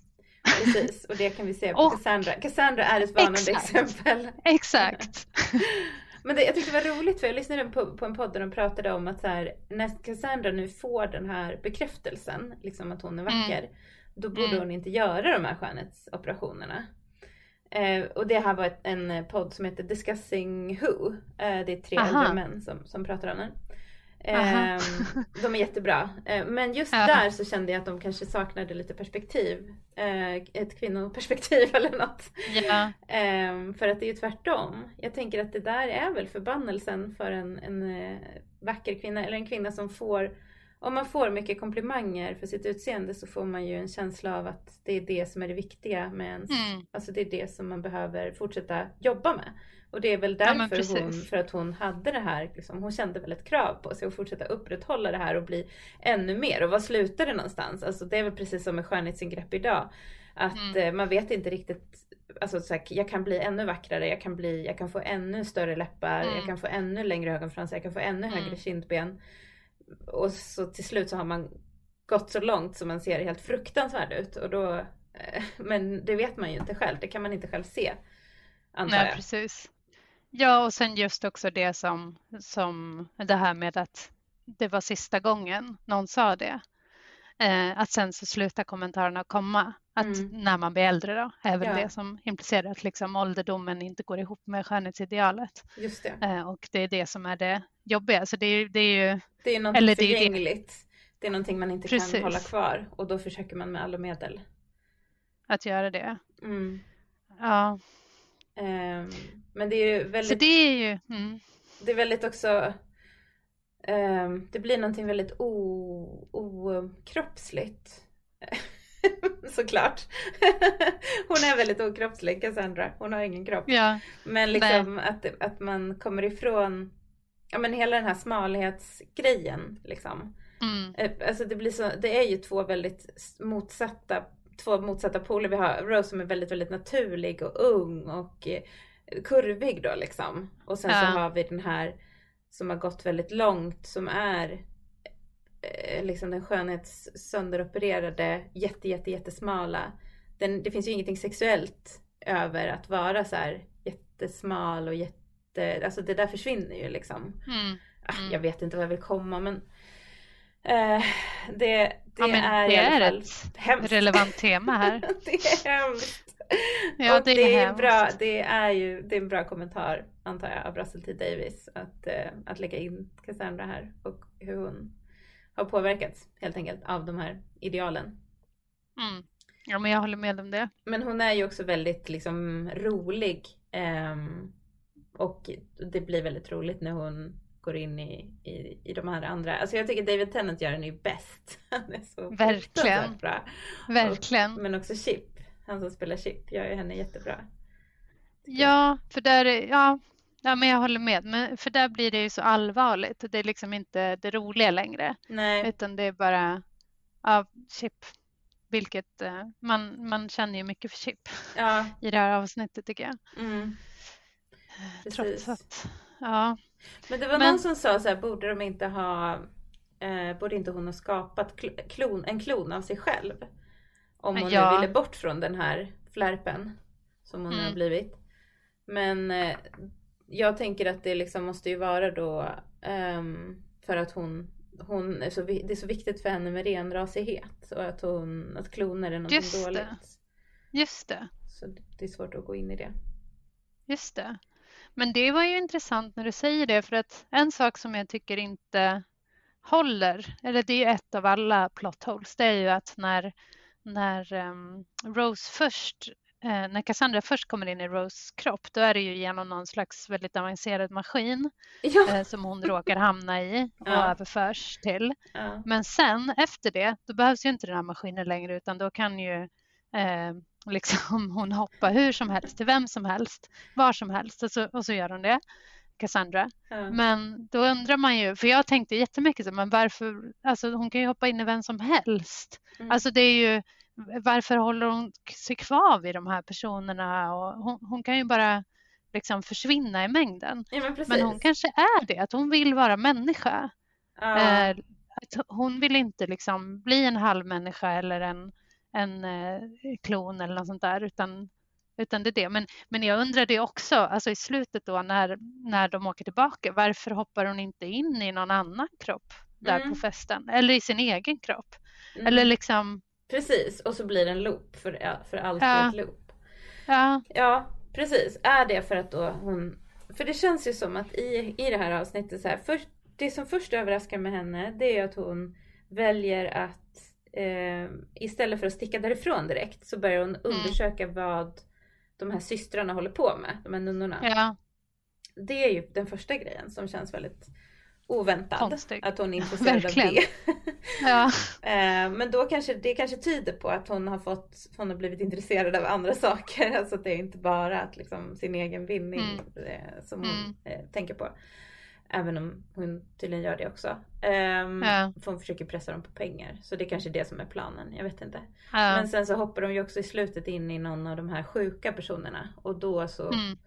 Precis, och det kan vi se på och, Cassandra. Cassandra är ett varnande exempel. Exakt. [LAUGHS] Men det, jag tyckte det var roligt för jag lyssnade på, på en podd där de pratade om att så här, när Cassandra nu får den här bekräftelsen, liksom att hon är vacker. Mm då borde mm. hon inte göra de här skönhetsoperationerna. Eh, och det här var ett, en podd som heter Discussing Who. Eh, det är tre äldre män som, som pratar om den. Eh, [LAUGHS] de är jättebra. Eh, men just Aha. där så kände jag att de kanske saknade lite perspektiv. Eh, ett kvinnoperspektiv [LAUGHS] eller något. Ja. Ehm, för att det är ju tvärtom. Jag tänker att det där är väl förbannelsen för en, en eh, vacker kvinna eller en kvinna som får om man får mycket komplimanger för sitt utseende så får man ju en känsla av att det är det som är det viktiga med ens, mm. alltså det är det som man behöver fortsätta jobba med. Och det är väl därför ja, hon, för att hon hade det här, liksom, hon kände väl ett krav på sig att fortsätta upprätthålla det här och bli ännu mer. Och var slutar det någonstans? Alltså det är väl precis som med skönhetsingrepp idag. Att mm. eh, man vet inte riktigt, alltså så här, jag kan bli ännu vackrare, jag kan, bli, jag kan få ännu större läppar, mm. jag kan få ännu längre ögonfransar, jag kan få ännu högre mm. kindben och så till slut så har man gått så långt så man ser helt fruktansvärd ut. Och då, eh, men det vet man ju inte själv, det kan man inte själv se. Antar Nej, jag. precis. Ja, och sen just också det som, som det här med att det var sista gången någon sa det. Eh, att sen så slutar kommentarerna komma. Att mm. när man blir äldre då, är väl ja. det som implicerar att liksom ålderdomen inte går ihop med skönhetsidealet. Just det. Eh, och det är det som är det jobbiga. Så det är, det är ju... Det är något eller förgängligt. Det, det är någonting man inte Precis. kan hålla kvar och då försöker man med alla medel. Att göra det. Mm. Ja. Um, men det är ju väldigt... Så det är ju... Mm. Det är väldigt också det blir någonting väldigt okroppsligt. [LAUGHS] Såklart. [LAUGHS] Hon är väldigt okroppslig Cassandra. Hon har ingen kropp. Ja. Men liksom att, att man kommer ifrån ja, men hela den här smalhetsgrejen. Liksom. Mm. Eh, alltså det, blir så, det är ju två väldigt motsatta, två motsatta poler. Vi har Rose som är väldigt, väldigt naturlig och ung och eh, kurvig då liksom. Och sen ja. så har vi den här som har gått väldigt långt som är eh, liksom den skönhetssönderopererade jätte jätte jättesmala. Den, det finns ju ingenting sexuellt över att vara så här jättesmal och jätte, alltså det där försvinner ju liksom. Mm. Ah, mm. Jag vet inte vad jag vill komma men eh, det, det, ja, är, det är ett hemskt. relevant tema här. [LAUGHS] det är hemskt. Ja, det, det är, bra, det är ju det är en bra kommentar antar jag av Russell T Davis att, eh, att lägga in Cassandra här och hur hon har påverkats helt enkelt av de här idealen. Mm. Ja men jag håller med om det. Men hon är ju också väldigt liksom rolig Um, och det blir väldigt roligt när hon går in i, i, i de här andra. Alltså jag tycker David Tennant gör den ju bäst. [LAUGHS] Han är så Verkligen. bra. Verkligen. Och, men också Chip, han som spelar Chip, gör ju henne jättebra. Ja, för där, ja, ja, men jag håller med. Men för där blir det ju så allvarligt. Det är liksom inte det roliga längre. Nej. Utan det är bara, ja, Chip. Vilket, eh, man, man känner ju mycket för Chip ja. i det här avsnittet tycker jag. Mm. Trots att, ja. Men det var Men... någon som sa så här, borde de inte ha, eh, borde inte hon ha skapat klon, en klon av sig själv? Om hon ja. nu ville bort från den här flärpen som hon mm. har blivit. Men eh, jag tänker att det liksom måste ju vara då um, för att hon, hon är så, det är så viktigt för henne med renrasighet och att, hon, att kloner är någonting Just dåligt. Det. Just det. Så det är svårt att gå in i det. Just det. Men det var ju intressant när du säger det för att en sak som jag tycker inte håller, eller det är ett av alla plot holes, det är ju att när, när um, Rose först när Cassandra först kommer in i Rose kropp, då är det ju genom någon slags väldigt avancerad maskin ja. eh, som hon råkar hamna i och ja. överförs till. Ja. Men sen efter det, då behövs ju inte den här maskinen längre utan då kan ju eh, liksom [LAUGHS] hon hoppa hur som helst till vem som helst, var som helst och så, och så gör hon det. Cassandra. Men då undrar man ju, för jag tänkte jättemycket så, men varför, alltså hon kan ju hoppa in i vem som helst. Mm. Alltså det är ju varför håller hon sig kvar vid de här personerna? Och hon, hon kan ju bara liksom försvinna i mängden. Ja, men, men, hon kanske är det, att hon vill vara människa. Uh. Eh, hon vill inte liksom bli en halvmänniska eller en, en eh, klon eller något sånt där utan, utan det är det. Men, men jag undrar det också, alltså i slutet då när, när de åker tillbaka, varför hoppar hon inte in i någon annan kropp där mm. på festen eller i sin egen kropp? Mm. Eller liksom Precis, och så blir det en loop för, för alltid ja. ett loop. Ja. ja, precis. Är det för att då hon... För det känns ju som att i, i det här avsnittet så här, först, det som först överraskar med henne det är att hon väljer att eh, istället för att sticka därifrån direkt så börjar hon mm. undersöka vad de här systrarna håller på med, de här nunnorna. Ja. Det är ju den första grejen som känns väldigt oväntad. Konstigt. Att hon är [LAUGHS] intresserad Verkligen. av det. [LAUGHS] ja. Eh, men då kanske det kanske tyder på att hon har fått, hon har blivit intresserad av andra [LAUGHS] saker. Alltså att det är inte bara att liksom sin egen vinning mm. Eh, som hon mm. Eh, tänker på. Även om hon tydligen gör det också. Um, ja. För hon försöker pressa dem på pengar. Så det är kanske är det som är planen. Jag vet inte. Ja. Men sen så hoppar de ju också i slutet in i någon av de här sjuka personerna. Och då så mm.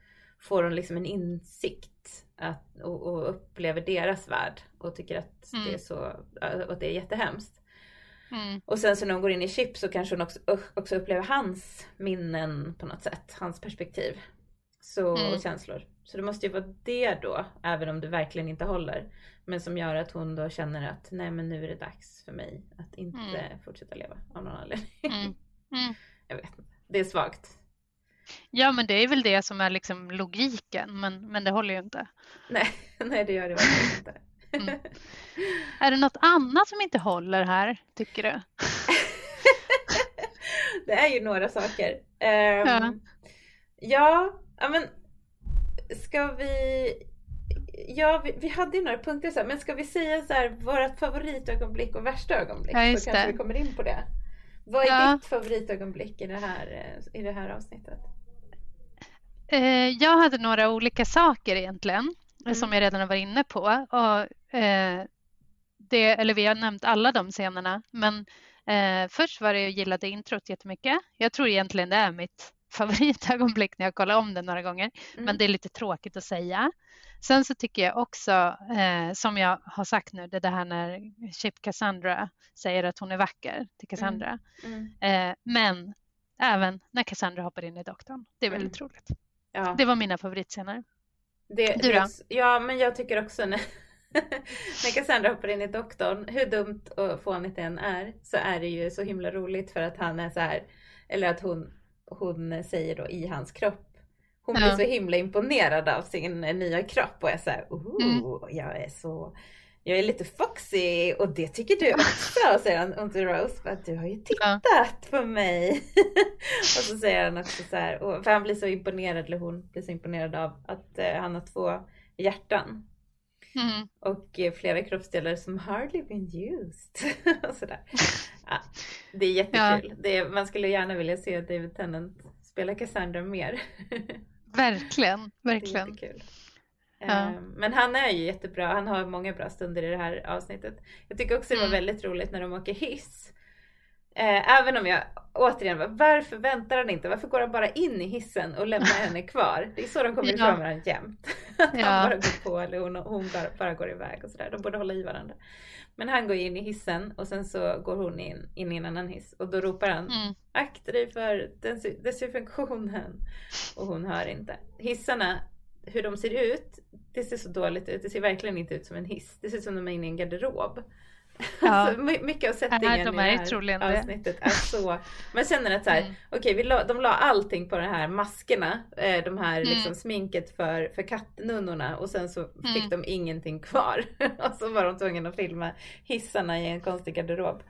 Får hon liksom en insikt att, och, och, upplever deras värld och tycker att mm. det är så, att det är jättehemskt. Mm. Och sen så när hon går in i Chip så kanske hon också, också upplever hans minnen på något sätt, hans perspektiv. Så, mm. Och känslor. Så det måste ju vara det då, även om det verkligen inte håller. Men som gör att hon då känner att nej men nu är det dags för mig att inte mm. fortsätta leva av någon anledning. Mm. Mm. [LAUGHS] Jag vet inte. Det är svagt. Ja, men det är väl det som är liksom logiken, men, men det håller ju inte. Nej, [LAUGHS] nej det gör det verkligen [LAUGHS] inte. Mm. [LAUGHS] Är det något annat som inte håller här, tycker du? det är ju några saker. Um, ja. ja, men ska vi... Ja, vi, vi hade ju några punkter så här, men ska vi säga så här, vårt favoritögonblick och värsta ögonblick? Ja, så kanske det. vi kommer in på det. Vad är ja. ditt favoritögonblick i det här, eh, i det här avsnittet? Eh, jag hade några olika saker egentligen mm. som jag redan har varit inne på. Och, eh, det, eller vi har nämnt alla de scenerna men eh, först var det jag gillade introt jättemycket. Jag tror egentligen det är mitt [LAUGHS] favoritögonblick när jag kollar om det några gånger mm. men det är lite tråkigt att säga. Sen så tycker jag också, eh, som jag har sagt nu, det, det här när Chip Cassandra säger att hon är vacker till Cassandra. Mm. Mm. Eh, men även när Cassandra hoppar in i doktorn. Det är väldigt mm. roligt. Ja. Det var mina favoritscener. Det, du då? ja, men jag tycker också när, [LAUGHS] när Cassandra hoppar in i doktorn, hur dumt och fånigt det än är, så är det ju så himla roligt för att han är så här, eller att hon, hon säger då i hans kropp, hon blir så himla imponerad av sin nya kropp och är så här, oh, mm. jag är så jag är lite foxy och det tycker du också, säger han till Rose. Att du har ju tittat ja. på mig. [LAUGHS] och så säger han också så här, och, för han blir så imponerad, eller hon blir så imponerad av att eh, han har två hjärtan. Mm. Och eh, flera kroppsdelar som hardly been used. [LAUGHS] och sådär. Ja, det är jättekul. Ja. Det är, man skulle gärna vilja se David Tennant spela Cassandra mer. verkligen, [LAUGHS] verkligen. Det är jättekul. Ja. Ehm, men han är ju jättebra, han har många bra stunder i det här avsnittet. Jag tycker också det var mm. väldigt roligt när de åker hiss. Eh, även om jag återigen bara, varför väntar han inte? Varför går han bara in i hissen och lämnar [LAUGHS] henne kvar? Det är så de kommer ifrån ja. varandra jämt. [LAUGHS] Att ja. han bara går på eller hon, hon bara, bara går iväg och sådär. De borde hålla i varandra. Men han går in i hissen och sen så går hon in, in i en annan hiss och då ropar han mm. akta dig för desinfektionen. Och hon hör inte. Hissarna hur de ser ut, det ser så dåligt ut. Det ser verkligen inte ut som en hiss. Det ser ut som de är inne i en garderob. [LAUGHS] Ja. alltså, mycket av settingen de är i det här avsnittet är så. [LAUGHS] Man känner att så här, mm. okej, okay, de la allting på de här maskerna, eh, de här mm. liksom sminket för, för kattnunnorna och sen så fick mm. de ingenting kvar. [LAUGHS] och så var de tvungna att filma hissarna i en konstig garderob.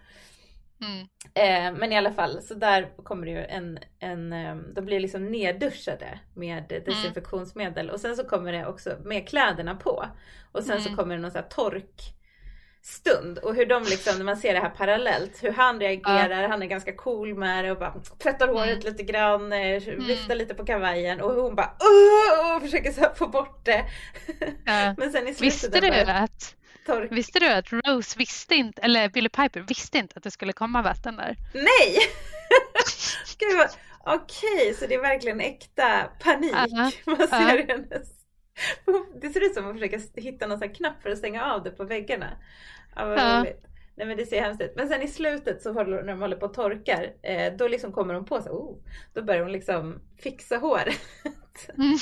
Mm. Eh, men i alla fall, så där kommer det ju en, en eh, de blir liksom nedduschade med mm. desinfektionsmedel mm. och sen så kommer det också med kläderna på. Och sen mm. så kommer det någon sån här torkstund och hur de liksom, när man ser det här parallellt, hur han reagerar, ja. han är ganska cool med det och bara tvättar håret mm. lite grann, eh, viftar mm. lite på kavajen och hon bara och försöker så få bort det. Ja. [LAUGHS] Men sen i slutet Visste du bara, att tork. Visste du att Rose visste inte, eller Billy Piper visste inte att det skulle komma vatten där? Nej! [LAUGHS] Gud, okej, så det är verkligen äkta panik. Uh [LAUGHS] -huh. Man ser uh -huh. hennes... [LAUGHS] Det ser ut som att man försöker hitta någon knapp för att stänga av det på väggarna. Ja, vad uh. roligt. Nej men det ser hemskt ut. Men sen i slutet så när de håller på och torkar, eh, då liksom kommer de på sig, oh, då börjar hon liksom fixa håret. Mm.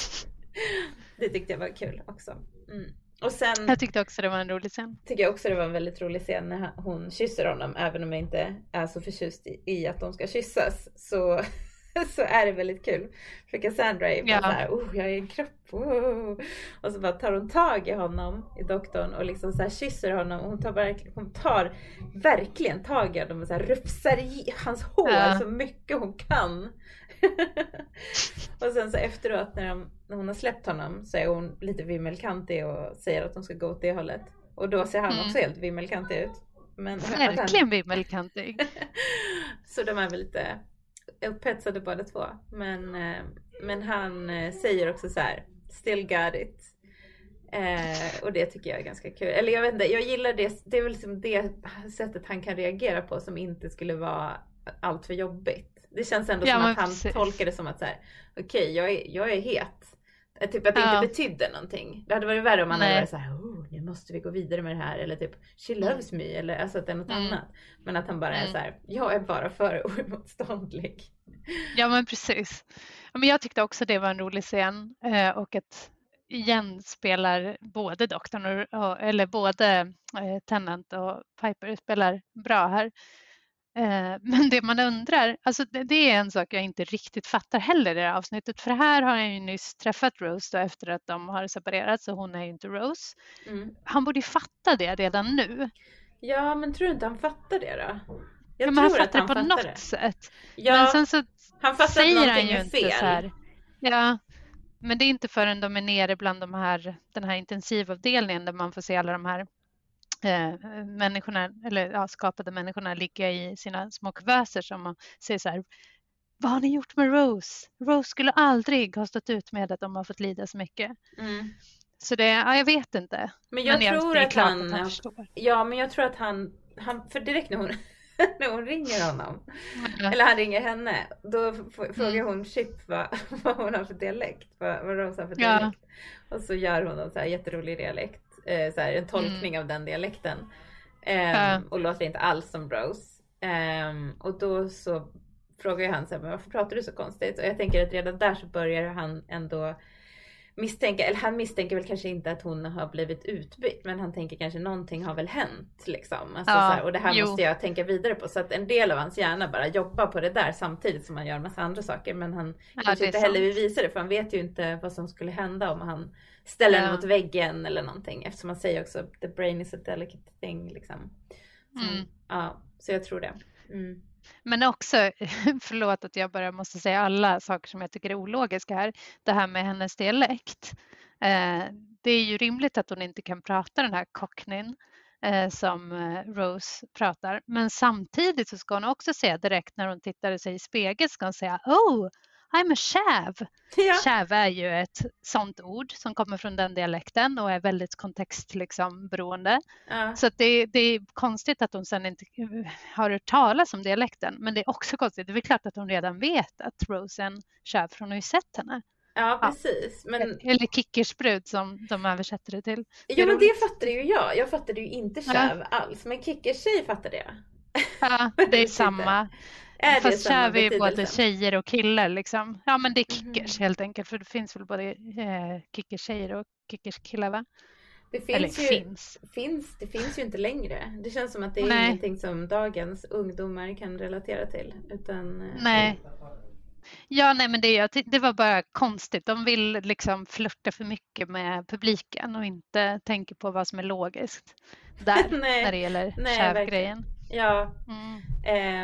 Det tyckte jag var kul också. Mm. Och sen, jag tyckte också det var en rolig scen. Tycker jag också det var en väldigt rolig scen när hon kysser honom. Även om jag inte är så förtjust i, i att de ska kyssas. Så, [LAUGHS] så är det väldigt kul. För Cassandra är bara ja. såhär, oh jag är en kropp. Oh. Och så bara tar hon tag i honom, i doktorn och liksom så här kysser honom. Och hon tar, verkligen, hon tar verkligen tag i honom och så här rufsar i hans hår ja. så mycket hon kan. [LAUGHS] och sen så efteråt när, de, när hon har släppt honom så är hon lite vimmelkantig och säger att de ska gå åt det hållet. Och då ser han mm. också helt vimmelkantig ut. Men, Verkligen vimmelkantig. [LAUGHS] så de är väl lite upphetsade båda två. Men, eh, men han eh, säger också så här, still got it. Eh, och det tycker jag är ganska kul. Eller jag vet inte, jag gillar det. Det är väl liksom det sättet han kan reagera på som inte skulle vara allt för jobbigt. Det känns ändå ja, som att han precis. tolkar det som att så här, okej, okay, jag, är, jag är het. Typ att det ja. inte betydde någonting. Det hade varit värre om man Nej. hade varit såhär, oh, nu måste vi gå vidare med det här. Eller typ, she mm. loves me. Eller alltså att det är något mm. annat. Men att han bara mm. är så här, jag är bara för [LAUGHS] oemotståndlig. Ja men precis. men jag tyckte också det var en rolig scen. Eh, och att igen spelar både doktorn och, eller både eh, Tennant och Piper spelar bra här. Eh, [LAUGHS] men det man undrar, alltså det är en sak jag inte riktigt fattar heller i det här avsnittet. För här har jag ju nyss träffat Rose då efter att de har separerat så hon är ju inte Rose. Mm. Han borde ju fatta det redan nu. Ja men tror du inte han fattar det då? Jag men tror han fattar det på fattar något det. sätt. Ja, men sen så han fattar säger han ju inte fel. så här. Ja, men det är inte förrän de är nere bland de här, den här intensivavdelningen där man får se alla de här eh, människorna, eller ja, skapade människorna ligga i sina små kuvöser som man säger så här, vad har ni gjort med Rose? Rose skulle aldrig ha stått ut med att de har fått lida så mycket. Mm. Så det, ja, jag vet inte. Men jag men tror att han, att han ja men jag tror att han, han för direkt när hon, [LAUGHS] när hon ringer honom, mm. eller han ringer henne, då frågar mm. hon Chip vad, [LAUGHS] vad hon har för dialekt, vad, vad Rose har för dialekt. Ja. Och så gör hon en så här jätterolig dialekt eh, så här, en tolkning mm. av den dialekten. Eh, och låter inte alls som Rose. Eh, och då så frågar han så här, men varför pratar du så konstigt? Och jag tänker att redan där så börjar han ändå misstänka, eller han misstänker väl kanske inte att hon har blivit utbytt men han tänker kanske någonting har väl hänt liksom. Alltså, ja, här, och det här jo. måste jag tänka vidare på. Så att en del av hans hjärna bara jobbar på det där samtidigt som han gör massa andra saker. Men han ja, kanske inte heller vill visa det för han vet ju inte vad som skulle hända om han ställer ja. den mot väggen eller någonting. Eftersom han säger också the brain is a delicate thing liksom. Så, mm. Ja, så jag tror det. Mm. Men också, [LAUGHS] förlåt att jag bara måste säga alla saker som jag tycker är ologiska här, det här med hennes dialekt. Eh, det är ju rimligt att hon inte kan prata den här cockneyn eh, som eh, Rose pratar, men samtidigt så ska hon också säga direkt när hon tittar sig i spegeln ska hon säga Oh, I'm a chav. Ja. Chav är ju ett sånt ord som kommer från den dialekten och är väldigt kontextberoende. Liksom, ja. Så det, det, är konstigt att hon sen inte har hört talas om dialekten. Men det är också konstigt, det är väl klart att hon redan vet att Rose är en chav för hon har ju sett henne. Ja precis. Men... Eller kickersbrud som de översätter det till. Det ja men det fattade ju jag. Jag fattade ju inte chav ja. alls. Men kickerstjej fattade jag. Ja, [LAUGHS] det är samma. Är Fast kär vi både tjejer och killar liksom. Ja men det är kickers mm. helt enkelt för det finns väl både eh, kickers tjejer och kickers killar va? Det finns Eller ju, finns. finns. Det finns ju inte längre. Det känns som att det är Nej. ingenting som dagens ungdomar kan relatera till. Utan, eh, nej. Ja, nej, men det, det var bara konstigt. De vill liksom flirta för mycket med publiken och inte tänker på vad som är logiskt där [LAUGHS] när det gäller kärvgrejen. Ja. Mm.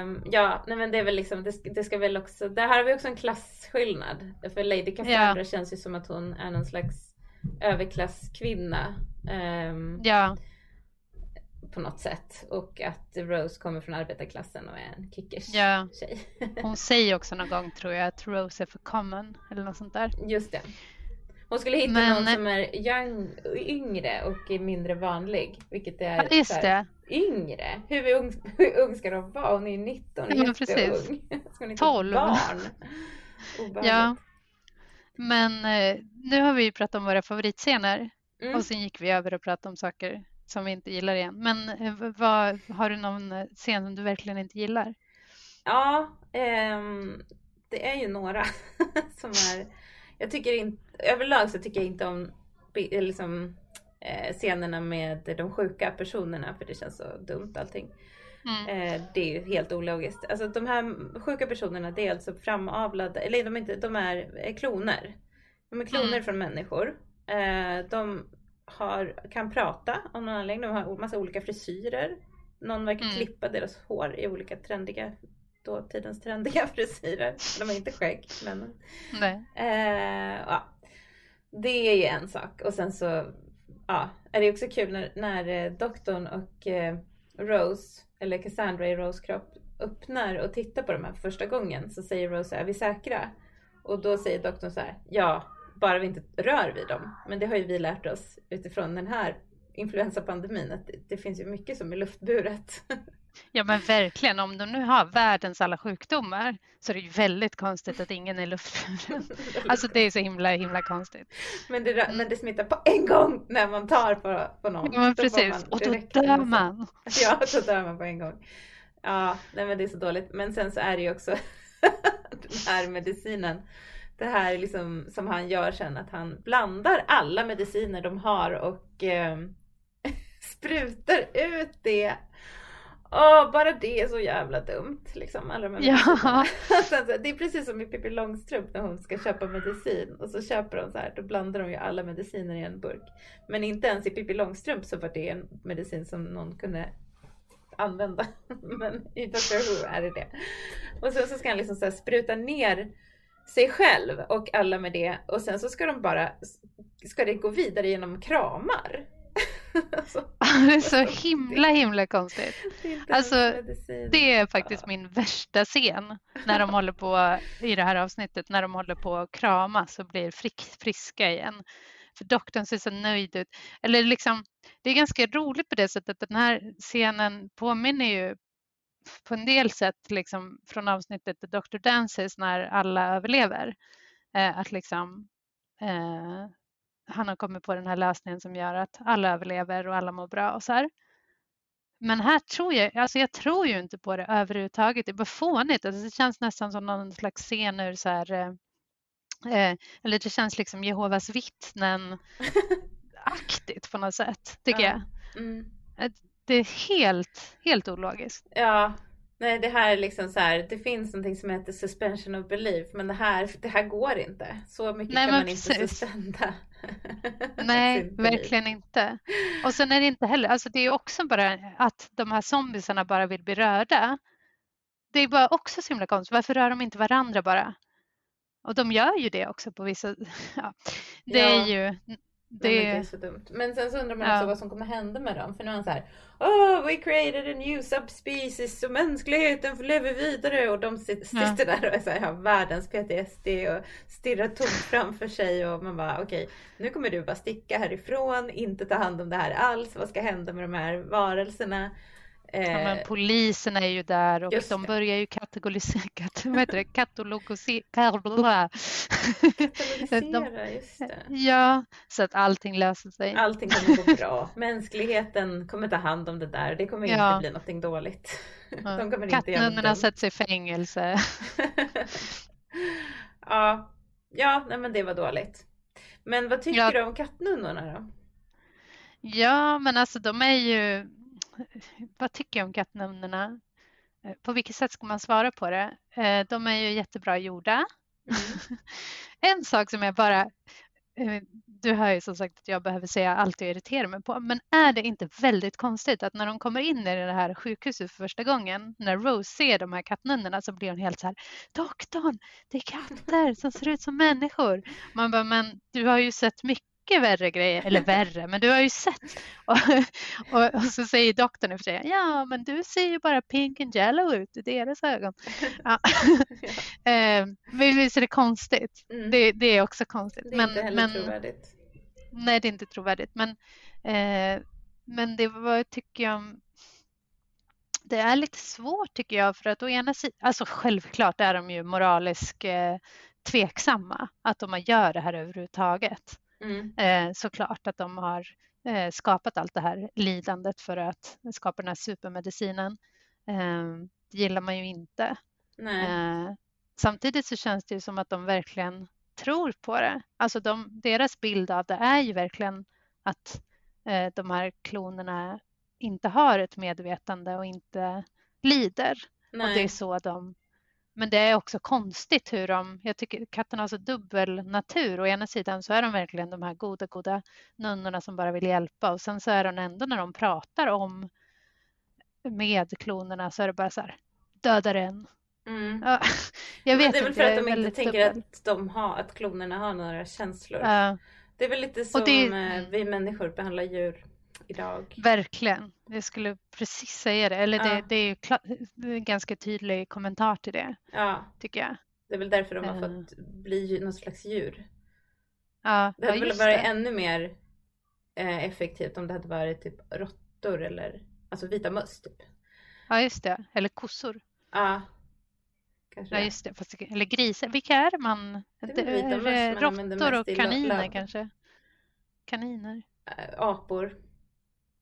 Um, ja, nej men det är väl liksom, det, det, ska väl också, där har vi också en klasskillnad. För Lady Cassandra ja. känns ju som att hon är någon slags överklasskvinna. Um, ja. På något sätt. Och att Rose kommer från arbetarklassen och är en kickers ja. tjej. [LAUGHS] Hon säger också någon gång tror jag att Rose är för common eller något sånt där. Just det. Hon skulle hitta Men... någon som är young, yngre och mindre vanlig. Vilket är ja, just det. Yngre. Hur ung, [LAUGHS] hur ung ska de vara? Hon är ju 19, ja, precis. [LAUGHS] Ska hon inte 12. barn? [LAUGHS] ja. Men eh, nu har vi ju pratat om våra favoritscener mm. och sen gick vi över och pratade om saker som vi inte gillar igen. Men eh, vad, har du någon eh, scen som du verkligen inte gillar? Ja, ehm, det är ju några som är jag tycker inte, överlag så tycker jag inte om liksom, scenerna med de sjuka personerna för det känns så dumt allting. Mm. Eh, det är ju helt ologiskt. Alltså de här sjuka personerna det är alltså framavlade, eller de är, inte, de är, är kloner. De är kloner mm. från människor. Eh, de har, kan prata om någon anledning, de har massa olika frisyrer. Någon verkar mm. klippa deras hår i olika trendiga dåtidens trendiga [LAUGHS] frisyrer. De har inte skägg men. Nej. Eh, ja. Det är ju en sak och sen så ja, är det också kul när, när eh, doktorn och eh, Rose, eller Cassandra i Rose kropp öppnar och tittar på de här för första gången så säger Rose är vi säkra? Och då säger doktorn så här, ja, bara vi inte rör vid dem. Men det har ju vi lärt oss utifrån den här influensapandemin att det, det finns ju mycket som är luftburet. [LAUGHS] Ja men verkligen, om de nu har världens alla sjukdomar så är det ju väldigt konstigt att ingen är luftburen. [LAUGHS] Alltså det är så himla himla konstigt. Men det, men det smittar på en gång när man tar på, på någon. Ja men precis, och då dör man. [LAUGHS] Ja, då dör man på en gång. Ja, nej men det är så dåligt. Men sen så är det ju också [LAUGHS] den här medicinen. Det här liksom som han gör sen att han blandar alla mediciner de har och eh, sprutar ut det Åh, bara det är så jävla dumt. Liksom, alla de ja. [LAUGHS] det är precis som i Pippi Långstrump när hon ska köpa medicin och så köper hon så här, då blandar de ju alla mediciner i en burk. Men inte ens i Pippi Långstrump så var det en medicin som någon kunde använda. [LAUGHS] Men i Doctor Who är det det. Och sen så ska han liksom så spruta ner sig själv och alla med det och sen så ska de bara, ska det gå vidare genom kramar. Alltså, [LAUGHS] det är så himla himla konstigt. Det alltså, det är faktiskt min värsta scen när de håller på i det här avsnittet när de håller på att kramas och blir friska igen. För doktorn ser så nöjd ut. Eller liksom, det är ganska roligt på det sättet att den här scenen påminner ju på en del sätt liksom från avsnittet Dr. Dances när alla överlever. Eh, att liksom eh, han har kommit på den här lösningen som gör att alla överlever och alla mår bra och så här. Men här tror jag, alltså jag tror ju inte på det överhuvudtaget. Det är bara fånigt. Alltså det känns nästan som någon slags scen ur så här, eh, eh, eller det känns liksom Jehovas vittnen aktigt på något sätt, tycker ja. jag. Mm. Det är helt, helt ologiskt. Ja, Nej, det här är liksom så här, det finns någonting som heter suspension of belief, men det här, det här går inte. Så mycket Nej, kan man precis. inte suspenda. [LAUGHS] Nej, verkligen inte. Och sen är det inte heller, alltså det är också bara att de här zombisarna bara vill bli rörda. Det är bara också så himla konstigt. Varför rör de inte varandra bara? Och de gör ju det också på vissa... [LAUGHS] Ja, det ja. är ju det... det är så dumt. Men sen så undrar man också vad som kommer hända med dem. För nu är han så här. Oh, we created a new subspecies och mänskligheten får leva vidare. Och de sitter ja. där och är så här, har världens PTSD och stirrar tomt framför sig. Och man bara okej, okay, nu kommer du bara sticka härifrån, inte ta hand om det här alls. Vad ska hända med de här varelserna? Ja, men eh, polisen är ju där och de börjar ju kategorisera, [LAUGHS] katalogisera. Katalogisera, [LAUGHS] just det. Ja, så att allting löser sig. Allting kommer gå bra. [LAUGHS] Mänskligheten kommer ta hand om det där. Det kommer ja. inte bli någonting dåligt. De kommer Kattnunnorna sätts i fängelse. ja, ja nej, men det var dåligt. Men vad tycker ja. du om kattnunnorna då? Ja, men alltså de är ju [LAUGHS] vad tycker jag om kattnamnen? Eh, på vilket sätt ska man svara på det? Eh, de är ju jättebra gjorda. Mm. [LAUGHS] en sak som jag bara eh, du hör ju som sagt att jag behöver säga allt jag irriterar mig på. Men är det inte väldigt konstigt att när de kommer in i det här sjukhuset för första gången, när Rose ser de här kattnunnorna så blir hon helt så här, doktorn, det är katter som ser ut som människor. Man bara, men du har ju sett mycket mycket värre grejer, eller värre, men du har ju sett. [LAUGHS] Och, och, och så säger doktorn för sig, ja men du ser ju bara pink and yellow ut i deras ögon. [LAUGHS] Ja. [LAUGHS] eh, men visst är det konstigt? Mm. Det, det, är också konstigt. Det är men, inte heller men, trovärdigt. Nej, det är inte trovärdigt. Men, eh, men det var, tycker jag, det är lite svårt tycker jag för att å ena sidan, alltså självklart är de ju moraliskt eh, tveksamma att de gör det här överhuvudtaget. Mm. Eh, såklart att de har eh, skapat allt det här lidandet för att skapa den här supermedicinen. Eh, det gillar man ju inte. Eh, samtidigt så känns det ju som att de verkligen tror på det. Alltså de, deras bild av det är ju verkligen att eh, de här klonerna inte har ett medvetande och inte lider. Nej. Och det är så de men det är också konstigt hur de, jag tycker katten har så dubbel natur. Å ena sidan så är de verkligen de här goda, goda nunnorna som bara vill hjälpa och sen så är de ändå när de pratar om med klonerna så är det bara så här, döda den. Mm. Ja, [LAUGHS] jag vet det är väl för att de inte tänker dubbel. att, de har, att klonerna har några känslor. Uh, det är väl lite som det, eh, vi människor behandlar djur idag. Verkligen. Jag skulle precis säga det. Eller ja. det, det, är ju det är en ganska tydlig kommentar till det. Ja. Tycker jag. Det är väl därför de har uh. fått bli någon slags djur. Ja, det hade ja, väl varit det. ännu mer eh, effektivt om det hade varit typ råttor eller alltså vita möss typ. Ja just det, eller kossor. Ja. Kanske. Ja just det, Fast, eller grisar. Vilka är det man? Det är det, råttor och kaniner kanske? Kaniner. Äh, apor.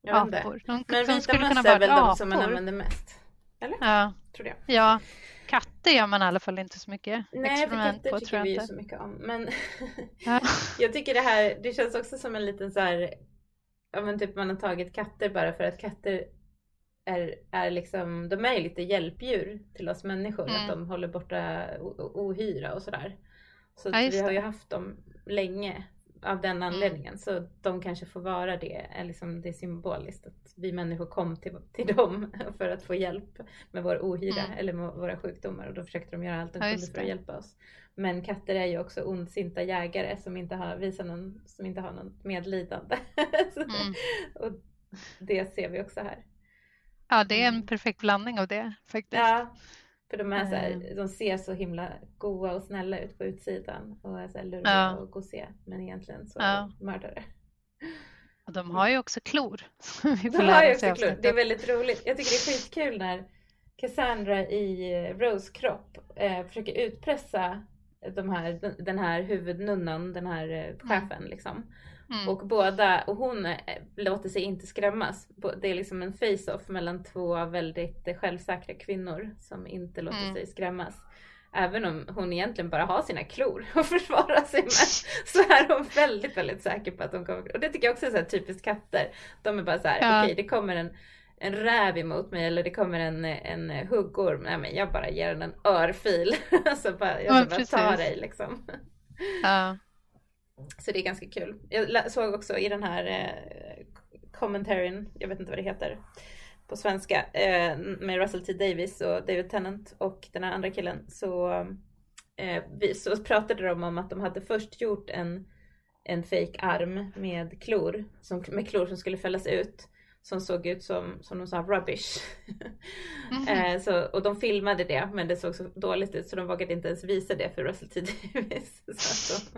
Jag apor. De, Men de vita möss är väl de som man använder mest? Eller? Ja. Tror jag. Ja. Katter gör man i alla fall inte så mycket Nej, experiment för katter på, tycker vi ju så mycket om. Men [LAUGHS] ja. jag tycker det här, det känns också som en liten så här, ja men typ man har tagit katter bara för att katter är, är liksom, de är ju lite hjälpdjur till oss människor. Mm. Att de håller borta ohyra och sådär. Så ja, vi har ju haft dem länge av den mm. anledningen. Så de kanske får vara det, är liksom det är symboliskt att vi människor kom till, till dem [LAUGHS] för att få hjälp med vår ohyra mm. eller med våra sjukdomar och då försökte de göra allt de ja, kunde för att hjälpa oss. Men katter är ju också ondsinta jägare som inte har, visar någon, som inte har något medlidande. [LAUGHS] mm. och det ser vi också här. Ja, det är en mm. perfekt blandning av det faktiskt. Ja, för de, är så här, de ser så himla goa och snälla ut på utsidan och är så här luriga ja. och gosiga. Men egentligen så ja. mördare. Och de har ju också klor. [LAUGHS] de har ju också klor. Det är väldigt roligt. Jag tycker det är skitkul när Cassandra i Rose kropp eh, försöker utpressa de här, den här huvudnunnan, den här eh, mm. chefen liksom. Mm. Och båda, och hon eh, låter sig inte skrämmas. Det är liksom en face-off mellan två väldigt självsäkra kvinnor som inte låter mm. sig skrämmas. även om hon egentligen bara har sina klor att försvara sig med, så är hon väldigt, väldigt säker på att hon kommer... Och det tycker jag också är så typiskt katter. De är bara så här, ja. okej okay, det kommer en, en räv emot mig eller det kommer en, en huggorm. Nej men jag bara ger den en örfil. [LAUGHS] alltså bara, jag ska bara ta dig liksom. Ja. Så det är ganska kul. Jag såg också i den här eh, commentaryn, jag vet inte vad det heter på svenska, eh, med Russell T Davis och David Tennant och den här andra killen så, eh, vi, så pratade de om att de hade först gjort en, en fake arm med klor, som, med klor som skulle fällas ut som såg ut som, som de sa, rubbish. [LAUGHS] Mm. eh, så, och de filmade det men det såg så dåligt ut så de vågade inte ens visa det för Russell T Davis. [LAUGHS] så att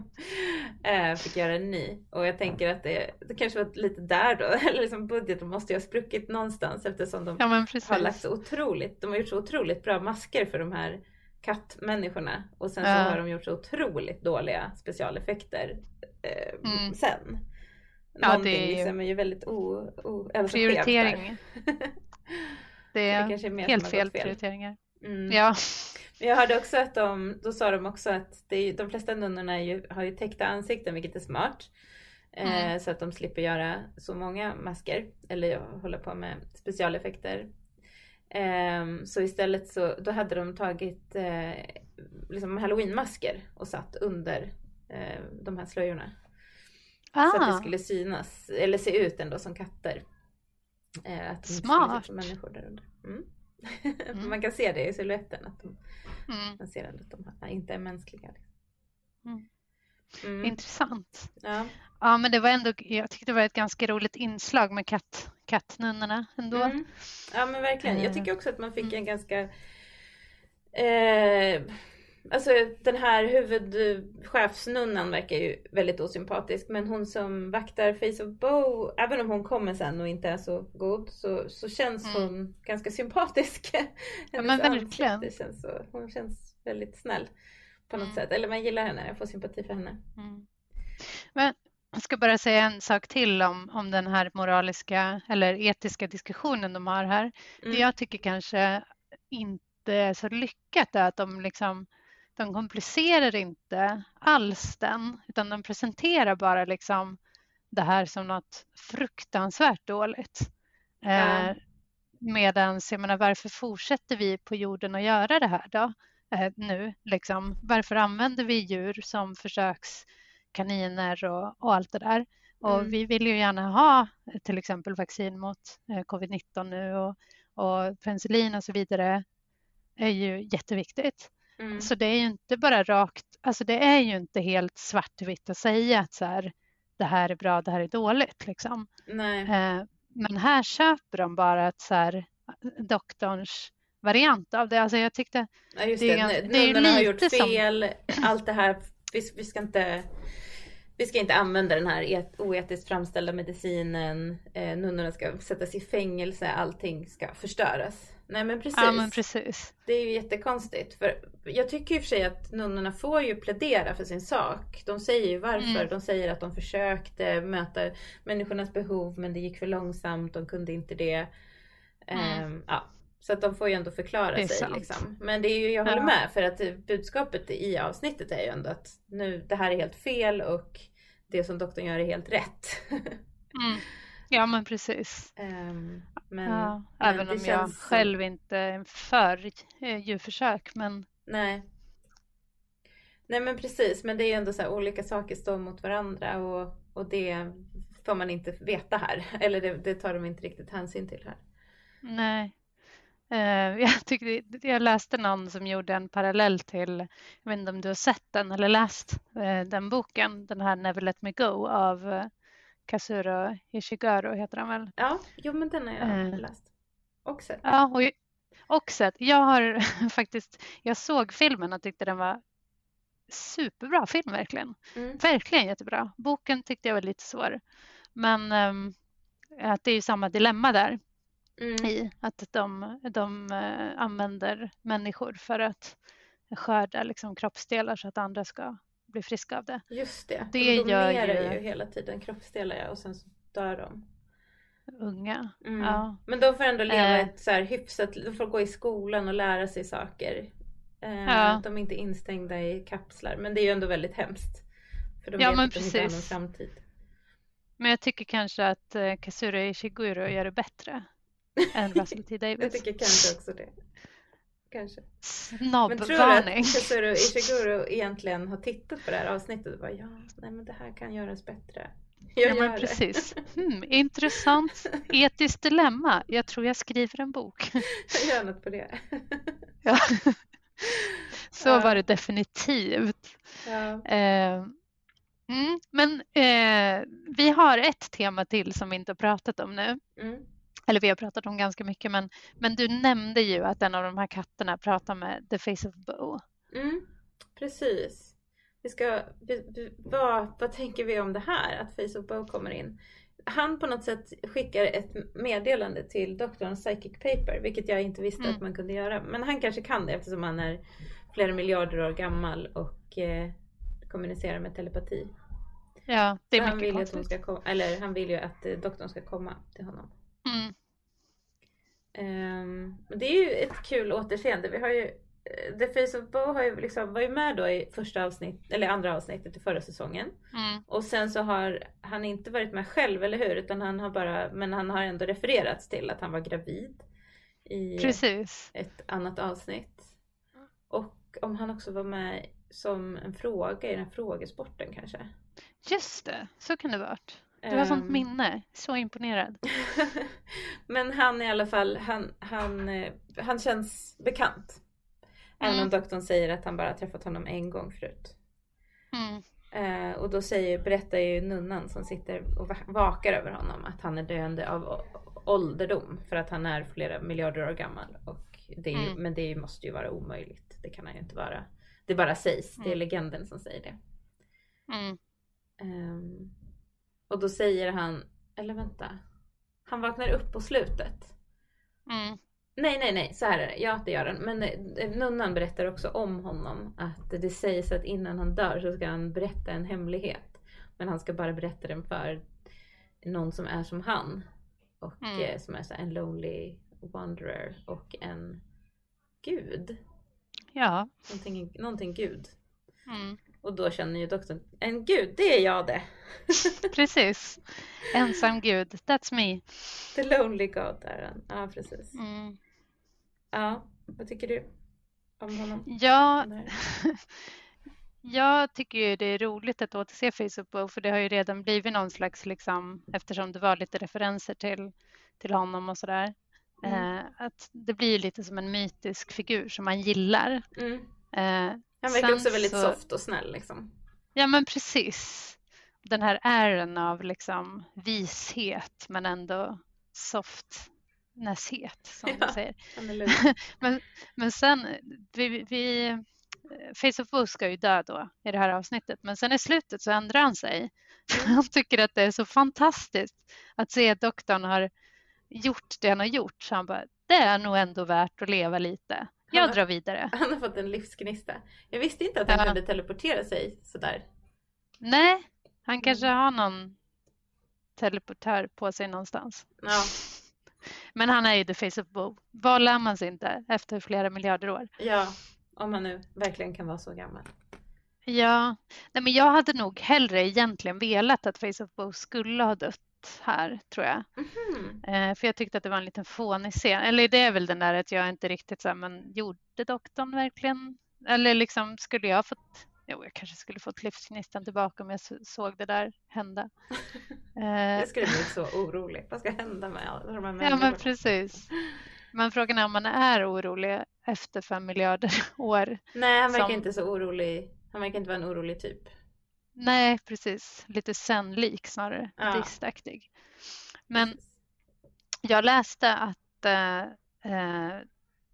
de eh, fick göra en ny. Och jag tänker att det, det kanske var lite där då, [LAUGHS] eller liksom budgeten måste ju ha spruckit någonstans eftersom de ja, har lagt så otroligt, de har gjort så otroligt bra masker för de här kattmänniskorna och sen så ja. har de gjort så otroligt dåliga specialeffekter eh, mm. sen. Ja, Någonting det är, liksom är ju väldigt o, o, alltså prioritering. [LAUGHS] det är, det är helt fel, fel, prioriteringar. Mm. Ja. Jag hörde också att de, då sa de också att det är, de flesta nunnorna ju, har ju täckta ansikten vilket är smart. Eh, mm. Eh, så att de slipper göra så många masker eller hålla på med specialeffekter. Eh, så istället så då hade de tagit eh, liksom halloweenmasker och satt under eh, de här slöjorna. Ah. Så att det ah. skulle synas, eller se ut ändå som katter. Eh, att de Smart! Som människor där under. Mm. [LAUGHS] Mm. man kan se det i siluetten. Att de, mm. Man ser att de inte är mänskliga. Liksom. Mm. mm. Intressant. Ja. ja men det var ändå, jag tyckte det var ett ganska roligt inslag med katt, kattnunnorna ändå. Mm. Ja men verkligen. Jag tycker också att man fick en ganska eh, Alltså den här huvudchefsnunnan verkar ju väldigt osympatisk men hon som vaktar Face of Bow, även om hon kommer sen och inte är så god så, så känns mm. hon ganska sympatisk. [LAUGHS] ja men verkligen. Det känns så, hon känns väldigt snäll på något mm. sätt. Eller man gillar henne, jag får sympati för henne. Mm. Men jag ska bara säga en sak till om, om den här moraliska eller etiska diskussionen de har här. Det mm. jag tycker kanske inte är så lyckat är att de liksom de komplicerar inte alls den, utan de presenterar bara liksom det här som något fruktansvärt dåligt. Ja. Eh, Medan, jag menar, varför fortsätter vi på jorden att göra det här då? Eh, nu, liksom. Varför använder vi djur som försökskaniner och, och allt det där? Och mm. vi vill ju gärna ha till exempel vaccin mot eh, covid-19 nu och, och penicillin och så vidare är ju jätteviktigt. Mm. Så det är ju inte bara rakt, alltså det är ju inte helt svartvitt att säga att så här, det här är bra, det här är dåligt. Liksom. Eh, men här köper de bara att så här, doktorns variant av det. Alltså jag tyckte... Ja, just det, det, ganska, det är ju lite har gjort fel, som... allt det här, vi, vi, ska inte... Vi ska inte använda den här oetiskt framställda medicinen. Eh, nunnorna ska sättas i fängelse. Allting ska förstöras. Nej men precis. Ja, men precis. Det är ju jättekonstigt. För jag tycker och för sig att nunnorna får ju plädera för sin sak. De säger ju varför. Mm. De säger att de försökte möta människornas behov men det gick för långsamt. De kunde inte det. Mm. Um, ja. Så att de får ju ändå förklara sig. Liksom. Men det är ju, jag håller ja. med för att budskapet i avsnittet är ju ändå att nu det här är helt fel och det som doktorn gör är helt rätt. [LAUGHS] mm. Ja men precis. Um, men, ja, men även om jag så... själv inte är för djurförsök men Nej. Nej men precis men det är ändå så olika saker står mot varandra och, och det får man inte veta här. [LAUGHS] Eller det, det tar de inte riktigt hänsyn till här. Nej. Uh, [LAUGHS] jag, tyckte, jag läste någon som gjorde en parallell till, jag vet inte om du har sett den eller läst den boken, den här Never Let Me Go av Kazuro Ishiguro heter han väl? Ja, jo men den har jag eh. läst. Och sett. Ja, och, och sett. Jag har [LAUGHS] faktiskt, jag såg filmen och tyckte den var superbra film verkligen. Mm. Verkligen jättebra. Boken tyckte jag var lite svår. Men um, att det är ju samma dilemma där. Mm. I att de, de uh, använder människor för att skörda liksom, kroppsdelar så att andra ska bli friska av det. Just det, det de donerar ju... ju hela tiden kroppsdelar och sen så dör de. Unga, mm. ja. Men de får ändå leva eh. ett så här hyfsat, de får gå i skolan och lära sig saker. Eh, ja. De är inte instängda i kapslar. Men det är ju ändå väldigt hemskt. För de ja, vet men att precis. de inte har någon framtid. Men jag tycker kanske att eh, Kazura Ishiguro gör det bättre [LAUGHS] än Russell T Davis. jag tycker kanske också det. Kanske. Snabbvarning. Men tror du att Ishiguro egentligen har tittat på det här avsnittet och bara ja, nej men det här kan göras bättre. [LAUGHS] Jag ja, men precis. [LAUGHS] Hmm, intressant. Etiskt dilemma. Jag tror jag skriver en bok. Jag gör något på det. [LAUGHS] ja. Så ja. var det definitivt. Ja. Eh, mm, men eh, vi har ett tema till som vi inte har pratat om nu. Mm. Eller vi har pratat om ganska mycket men, men du nämnde ju att en av de här katterna pratar med The Face of Bo. Mm, precis. Vi ska, vi, vi, vad, vad tänker vi om det här att Face of Bo kommer in? Han på något sätt skickar ett meddelande till doktorn Psychic Paper, vilket jag inte visste mm. att man kunde göra. Men han kanske kan det eftersom han är flera miljarder år gammal och eh, kommunicerar med telepati. Ja, det är Så mycket han vill konstigt. Att hon ska komma, eller han vill ju att eh, doktorn ska komma till honom. Mm. Um, det är ju ett kul återseende. Vi har ju eh, The Face of Bo har ju liksom, var ju med då i första avsnitt, eller andra avsnittet i förra säsongen. Mm. Och sen så har han inte varit med själv, eller hur? Utan han har bara, men han har ändå refererats till att han var gravid. I Precis. ett annat avsnitt. Och om han också var med som en fråga i den här frågesporten kanske. Just det, så kan det varit. Du har sånt ehm. minne, så imponerad. [LAUGHS] Men han i alla fall, han, han, eh, han känns bekant. Även mm. om doktorn säger att han bara träffat honom en gång förut. Mm. Eh, och då säger, berättar ju nunnan som sitter och vakar över honom att han är döende av ålderdom. För att han är flera miljarder år gammal. Och det ju, mm. Men det måste ju vara omöjligt. Det kan han ju inte vara. Det bara sägs, det är mm. legenden som säger det. Um, och då säger han, eller vänta. Han vaknar upp på slutet. Mm. Nej, nej, nej, så här är det. Ja, det gör han. Men eh, nunnan berättar också om honom. Att det sägs att innan han dör så ska han berätta en hemlighet. Men han ska bara berätta den för någon som är som han. Och mm. eh, som är så en lonely wanderer och en gud. Ja. Någonting, någonting gud. Mm. Och då känner ju doktorn, en gud, det är jag det. [LAUGHS] precis. Ensam gud, that's me. The lonely god är han. Ja, precis. Mm. Ja, vad tycker du om honom? Ja, [LAUGHS] jag tycker ju det är roligt att återse Facebook för det har ju redan blivit någon slags, liksom, eftersom det var lite referenser till, till honom och sådär, mm. eh, att det blir lite som en mytisk figur som man gillar. Mm. Eh, han verkar också väldigt så... soft och snäll liksom. Ja men precis. Den här ären av liksom vishet men ändå softnesshet som [LAUGHS] ja, du säger. [LAUGHS] men, men sen, vi, vi, Face of Boo ska ju dö då i det här avsnittet men sen i slutet så ändrar han sig. Mm. [LAUGHS] Han tycker att det är så fantastiskt att se att doktorn har gjort det han har gjort så han bara, det är nog ändå värt att leva lite. Jag har, drar vidare. [LAUGHS] Han har fått en livsgnista. Jag visste inte att han ja. kunde teleportera sig sådär. Nej, han mm. kanske har någon teleportör på sig någonstans. Ja. [LAUGHS] Men han är ju the face of Bo. Vad lär man sig inte efter flera miljarder år? Ja, om man nu verkligen kan vara så gammal. Ja, Nej, men jag hade nog hellre egentligen velat att Face of Bo skulle ha dött här tror jag. Mm. för jag tyckte att det var en liten fånig scen. Eller det är väl den där att jag inte riktigt så här, men gjorde doktorn verkligen? Eller liksom skulle jag fått Jo, jag kanske skulle fått livsgnistan tillbaka om jag såg det där hända. [LAUGHS] jag skulle bli så orolig. Vad ska hända med alla de här människorna? Ja, men precis. Men frågan är om man är orolig efter fem miljarder [LAUGHS] år. Nej, han verkar som... inte så orolig. Han verkar inte vara en orolig typ. Nej, precis. Lite zen-lik snarare. Ja. Distaktig. Men jag läste att äh,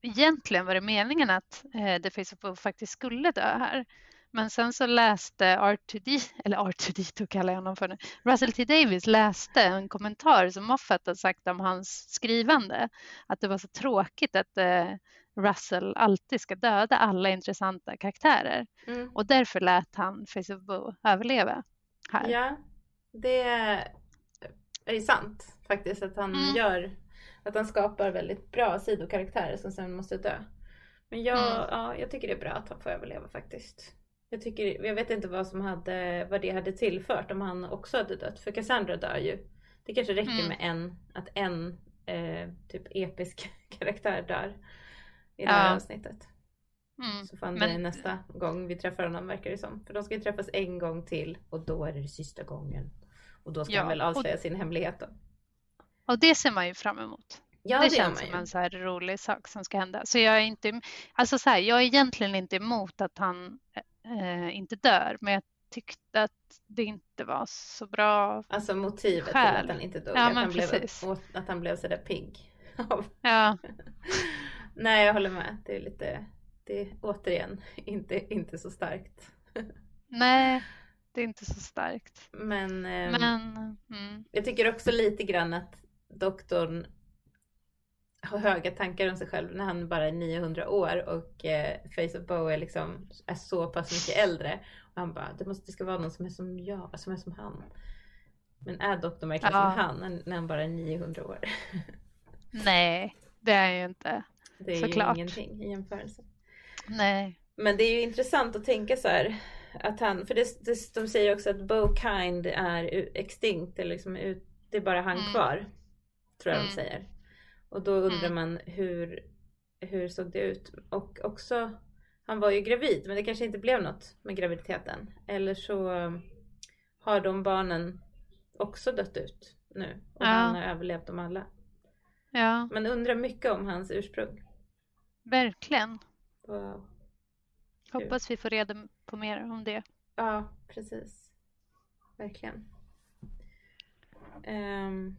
egentligen var det meningen att äh, The Face of Bob faktiskt skulle dö här. Men sen så läste R2D, eller R2D2 kallar jag honom för nu, Russell T Davis läste en kommentar som Moffat hade sagt om hans skrivande. Att det var så tråkigt att eh, Russell alltid ska döda alla intressanta karaktärer. Mm. Och därför lät han Face of Boo överleva här. Ja, det är sant faktiskt att han mm. gör att han skapar väldigt bra sidokaraktärer som sen måste dö. Men jag, mm. ja, jag tycker det är bra att han får överleva faktiskt. Jag, tycker, jag vet inte vad, som hade, vad det hade tillfört om han också hade dött. För Cassandra dör ju. Det kanske räcker mm. med en, att en eh, typ episk [LAUGHS] karaktär dör i det här ja. avsnittet. Mm. Så fan Men... det nästa gång vi träffar honom verkar det som. För de ska ju träffas en gång till och då är det, det sista gången. Och då ska ja, han väl avslöja och... sin hemlighet då. Och det ser man ju fram emot. Ja, det, det känns som en så här rolig sak som ska hända. Så jag är inte, alltså så här, jag är egentligen inte emot att han eh, inte dör, men jag tyckte att det inte var så bra Alltså motivet skäl. till att han inte dog, ja, att, han blev, att han blev sådär pigg. ja. [LAUGHS] Nej, jag håller med. Det är lite, det är återigen [LAUGHS] inte, inte så starkt. [LAUGHS] Nej, det är inte så starkt. Men, eh, Men mm. jag tycker också lite grann att doktorn har höga tankar om sig själv när han bara är 900 år och eh, Face of Bow är liksom är så pass mycket äldre. Och han bara, det, måste, det ska vara någon som är som jag, som är som han. Men är doktorn verkligen ja. som han när han bara är 900 år? [LAUGHS] Nej, det är ju inte. Det är Såklart. ju ingenting i jämförelse. Nej. Men det är ju intressant att tänka så här. Att han, för det, det, de säger också att Bowkind är extinkt, eller liksom ut, det är bara han mm. kvar. Tror jag mm. de säger. Och då undrar mm. man hur, hur såg det ut? Och också, han var ju gravid men det kanske inte blev något med graviditeten. Eller så har de barnen också dött ut nu och ja. han har överlevt dem alla. Ja. Man undrar mycket om hans ursprung. Verkligen. Wow. Hoppas vi får reda på mer om det. Ja, precis. Verkligen. Um,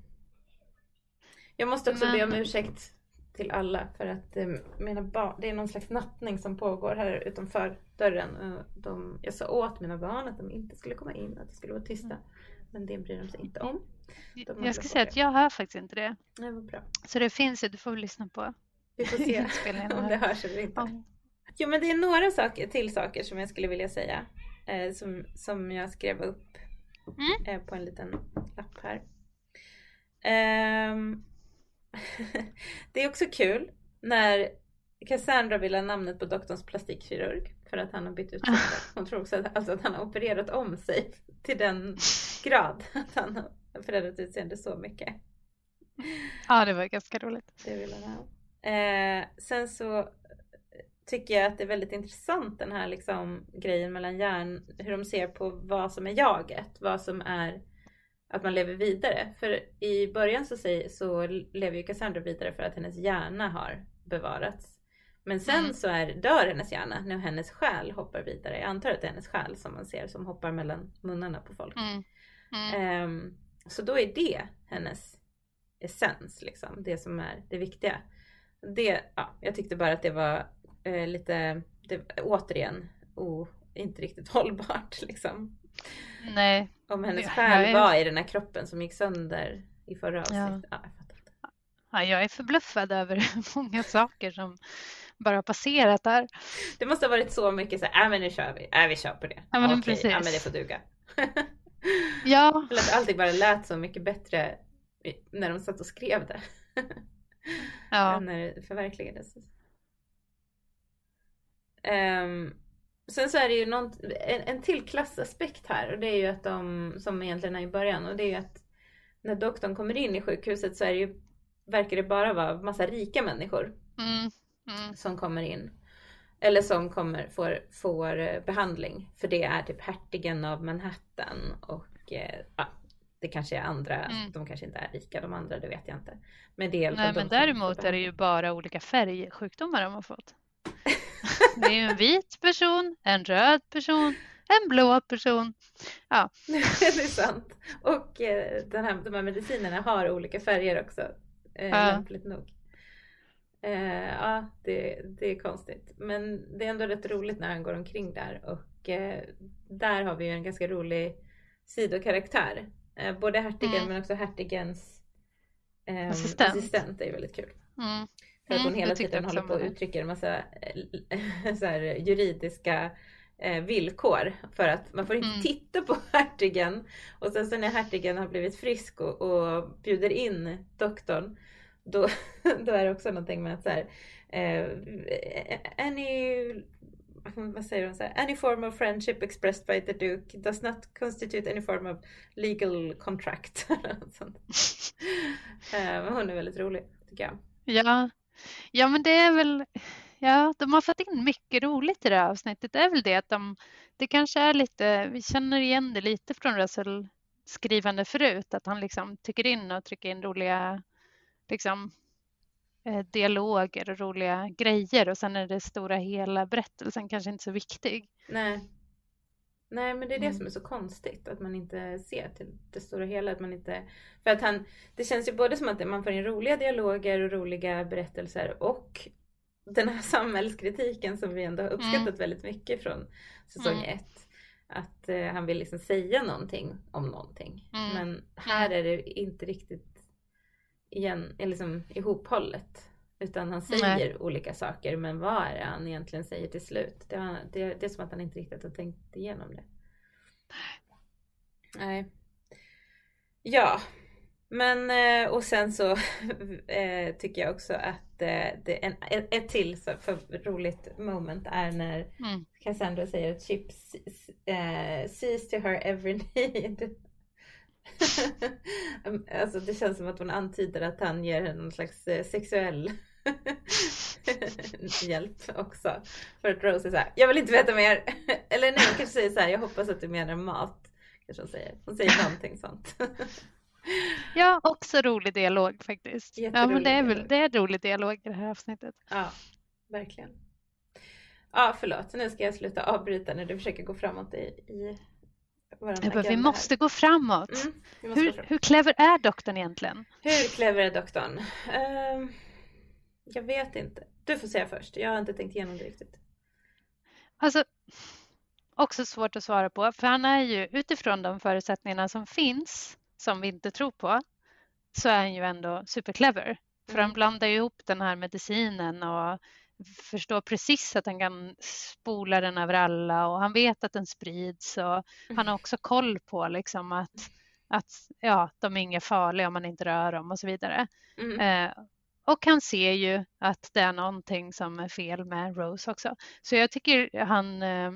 jag måste också Men... be om ursäkt till alla för att eh, mina barn, det är någon slags nattning som pågår här utanför dörren. De, jag sa åt mina barn att de inte skulle komma in, att de skulle vara tysta. Mm. Men det bryr de sig inte om. De jag ska säga att jag hör faktiskt inte det. Nej, vad bra. Så det finns ju, du får väl lyssna på. Vi får se [LAUGHS] om det hörs eller inte. Ja. Jo men det är några saker, till saker som jag skulle vilja säga. Eh, som, som jag skrev upp mm. eh, på en liten lapp här. Um, det är också kul när Cassandra vill ha namnet på doktorns plastikkirurg för att han har bytt utseende. Hon tror också att, alltså att han har opererat om sig till den grad att han har förändrat utseende så mycket. Ja, det var ganska roligt. Det vill han ha. Eh, sen så tycker jag att det är väldigt intressant den här liksom grejen mellan hjärn, hur de ser på vad som är jaget, vad som är att man lever vidare. För i början så, säger, så lever ju Cassandra vidare för att hennes hjärna har bevarats. Men sen mm. så är, dör hennes hjärna när hennes själ hoppar vidare. Jag antar att det är hennes själ som man ser som hoppar mellan munnarna på folk. Mm. Mm. Um, så då är det hennes essens, liksom, det som är det viktiga. Det, ja, jag tyckte bara att det var eh, lite, det, återigen, oh, inte riktigt [LAUGHS] hållbart. Liksom. Nej. Om hennes själ är... var i den här kroppen som gick sönder i förra avsnittet. Ja. Ja, ja, jag är förbluffad över [LAUGHS] många saker som bara har passerat där. Det måste ha varit så mycket så här, äh, men nu kör vi, äh, vi kör på det. Ja men Okej, precis. Ja men det får duga. [LAUGHS] ja. Att allting bara lät så mycket bättre när de satt och skrev det. ja. [LAUGHS] Än när det förverkligades. Um, Sen så är det ju någon, en, en till klassaspekt här och det är ju att de, som egentligen är i början, och det är ju att när doktorn kommer in i sjukhuset så är det ju, verkar det bara vara massa rika människor mm. Mm. som kommer in. Eller som kommer, får, får eh, behandling. För det är typ hertigen av Manhattan och eh, ja, det kanske är andra, mm. de kanske inte är rika de andra, det vet jag inte. Men det är Nej men däremot är det ju bara olika färgsjukdomar de har fått. Det är en vit person, en röd person, en blå person. Ja. [LAUGHS] det är sant. Och eh, den här, de här medicinerna har olika färger också. Eh, ja. Lämpligt nog. Eh, ja, det, det är konstigt. Men det är ändå rätt roligt när han går omkring där. Och eh, där har vi ju en ganska rolig sidokaraktär. Eh, både hertigen mm. men också hertigens eh, assistent. assistent är väldigt kul. Mm. För att hon mm, hela tiden håller på och uttrycker en massa eh, [LAUGHS] juridiska eh, villkor. För att man får inte mm. titta på [LAUGHS] hertigen. Och sen så när hertigen har blivit frisk och, och bjuder in doktorn. då, [LAUGHS] då är det också någonting med att så här, eh, any vad säger hon så här, any form of friendship expressed by the Duke does not constitute any form of legal contract. Eh, men hon är väldigt rolig tycker jag. Ja, ja men det är väl, ja de har fått in mycket roligt i det här avsnittet. Det är väl det att de, det kanske är lite, vi känner igen det lite från Russell skrivande förut, att han liksom tycker in och trycker in roliga liksom, eh, dialoger och roliga grejer och sen är det stora hela berättelsen kanske inte så viktig. Nej. Nej men det är det mm. som är så konstigt att man inte ser till det stora hela. Att man inte, för att han, det känns ju både som att man får in roliga dialoger och roliga berättelser och den här [LAUGHS] samhällskritiken som vi ändå har uppskattat mm. väldigt mycket från säsong mm. ett. Att eh, han vill liksom säga någonting om någonting. Mm. Men här mm. är det inte riktigt igen, liksom ihophållet. Utan han säger Nej. olika saker men vad är det han egentligen säger till slut? Det, var, det, det är som att han inte riktigt har tänkt igenom det. Nej. Ja. Men och sen så äh, [LAUGHS] tycker jag också att äh, det, en, ett, till så för roligt moment är när mm. Cassandra säger att Chip äh, sees to her every need. [LAUGHS] alltså det känns som att hon antyder att han ger henne någon slags sexuell [LAUGHS] hjälp också. För att Rose är såhär, jag vill inte veta mer. [LAUGHS] Eller nej, hon kanske säger såhär, jag hoppas att du menar mat. Kanske hon säger. Hon säger någonting sånt. [LAUGHS] ja, också rolig dialog faktiskt. Ja, men det är väl det är rolig dialog i det här avsnittet. Ja, verkligen. Ja, förlåt. Nu ska jag sluta avbryta när du försöker gå framåt i, i bara, vi måste gå framåt. Mm, måste hur, gå framåt. hur clever är doktorn egentligen? Hur clever är doktorn? Uh, jag vet inte. Du får säga först. Jag har inte tänkt igenom det riktigt. Alltså, också svårt att svara på, för han är ju utifrån de förutsättningarna som finns, som vi inte tror på, så är han ju ändå superclever. För han mm. blandar ju ihop den här medicinen och förstår precis att han kan spola den över alla och han vet att den sprids och han har också koll på liksom att, att ja, de är inga farliga om man inte rör dem och så vidare. Mm. Eh, och han ser ju att det är någonting som är fel med Rose också. Så jag tycker han, eh,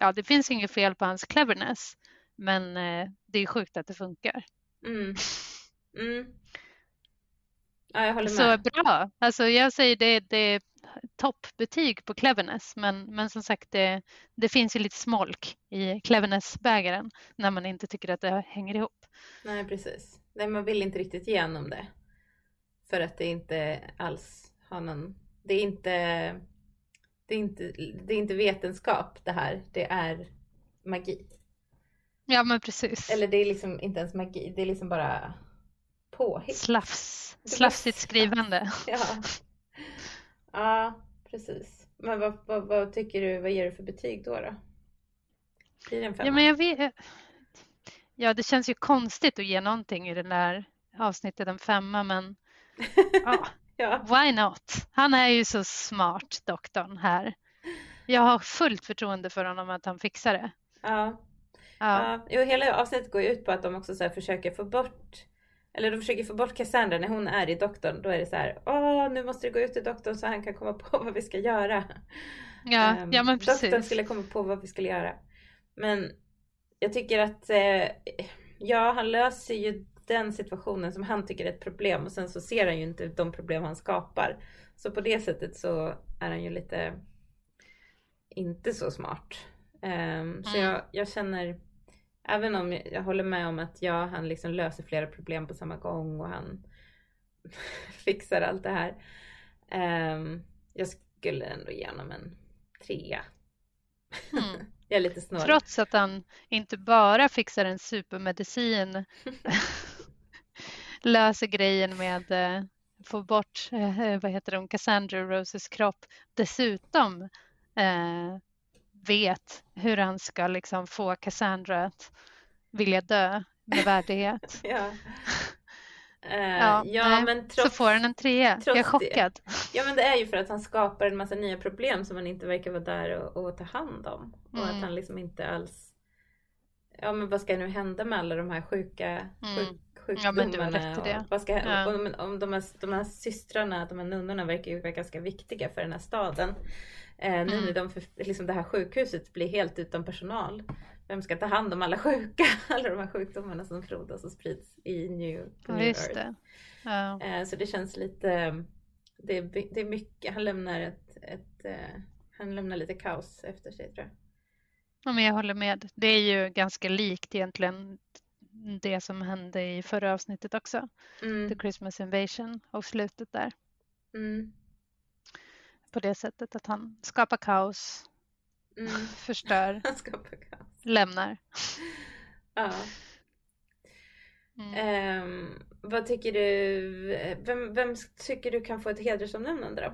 ja det finns inget fel på hans cleverness, men eh, det är sjukt att det funkar. Mm. [LAUGHS] Mm. Ja, jag håller med. Så bra. Alltså jag säger det, det är toppbetyg på cleverness, men, men som sagt det, det finns ju lite smolk i cleverness-bägaren när man inte tycker att det hänger ihop. Nej, precis. Nej, man vill inte riktigt igenom det. För att det inte alls har någon, det är inte, det är inte, det är inte vetenskap det här, det är magi. Ja men precis. Eller det är liksom inte ens magi, det är liksom bara påhitt. Slafs, slafsigt skrivande. [LAUGHS] ja. ja, precis. Men vad, vad, vad, tycker du, vad ger du för betyg då? då? Blir det en femma? Ja, men jag vet, ja, det känns ju konstigt att ge någonting i det där avsnittet en femma, men ja, [LAUGHS] ja. why not? Han är ju så smart, doktorn här. Jag har fullt förtroende för honom att han fixar det. Ja. Ja. ja. Jo, hela avsnittet går ju ut på att de också så försöker få bort eller de försöker få bort Cassandra när hon är i doktorn. Då är det så här, åh nu måste du gå ut till doktorn så han kan komma på [LAUGHS] vad vi ska göra. Ja, um, ja men precis. Doktorn skulle komma på vad vi skulle göra. Men jag tycker att, eh, ja han löser ju den situationen som han tycker är ett problem och sen så ser han ju inte de problem han skapar. Så på det sättet så är han ju lite inte så smart. Um, mm. Så jag, jag, känner, även om jag håller med om att ja, han liksom löser flera problem på samma gång och han [LAUGHS] fixar allt det här. Um, jag skulle ändå ge honom en trea. Mm. [LAUGHS] jag är lite snål. Trots att han inte bara fixar en supermedicin [LAUGHS] löser grejen med eh, få bort eh, vad heter det, Cassandra Roses kropp. Dessutom eh, vet hur han ska liksom få Cassandra att vilja dö med värdighet. [LAUGHS] ja. Uh, [LAUGHS] ja, ja men trots, så får han en trea. Jag är chockad. Det. Ja men det är ju för att han skapar en massa nya problem som han inte verkar vara där och, och ta hand om. Och mm. att han liksom inte alls Ja men vad ska nu hända med alla de här sjuka, mm. sjuk, sjukdomarna. Ja, och vad ska, ja. om, om de, här, de här systrarna, de här nunnorna verkar ju vara ganska viktiga för den här staden. Eh, nu mm. när de, liksom det här sjukhuset blir helt utan personal. Vem ska ta hand om alla sjuka? [LAUGHS] Alla de här sjukdomarna som frodas och sprids i New, New Earth. Det. Ja. Eh, så det känns lite, det är, det är mycket, han lämnar ett, ett eh, han lämnar lite kaos efter sig tror jag. Ja, men jag håller med. Det är ju ganska likt egentligen det som hände i förra avsnittet också. Mm. The Christmas Invasion och slutet där. Mm. På det sättet att han skapar kaos, mm. [LAUGHS] förstör, kaos. lämnar. Ja. Um, vad tycker du, vem, vem tycker du kan få ett hedersomnämnande då?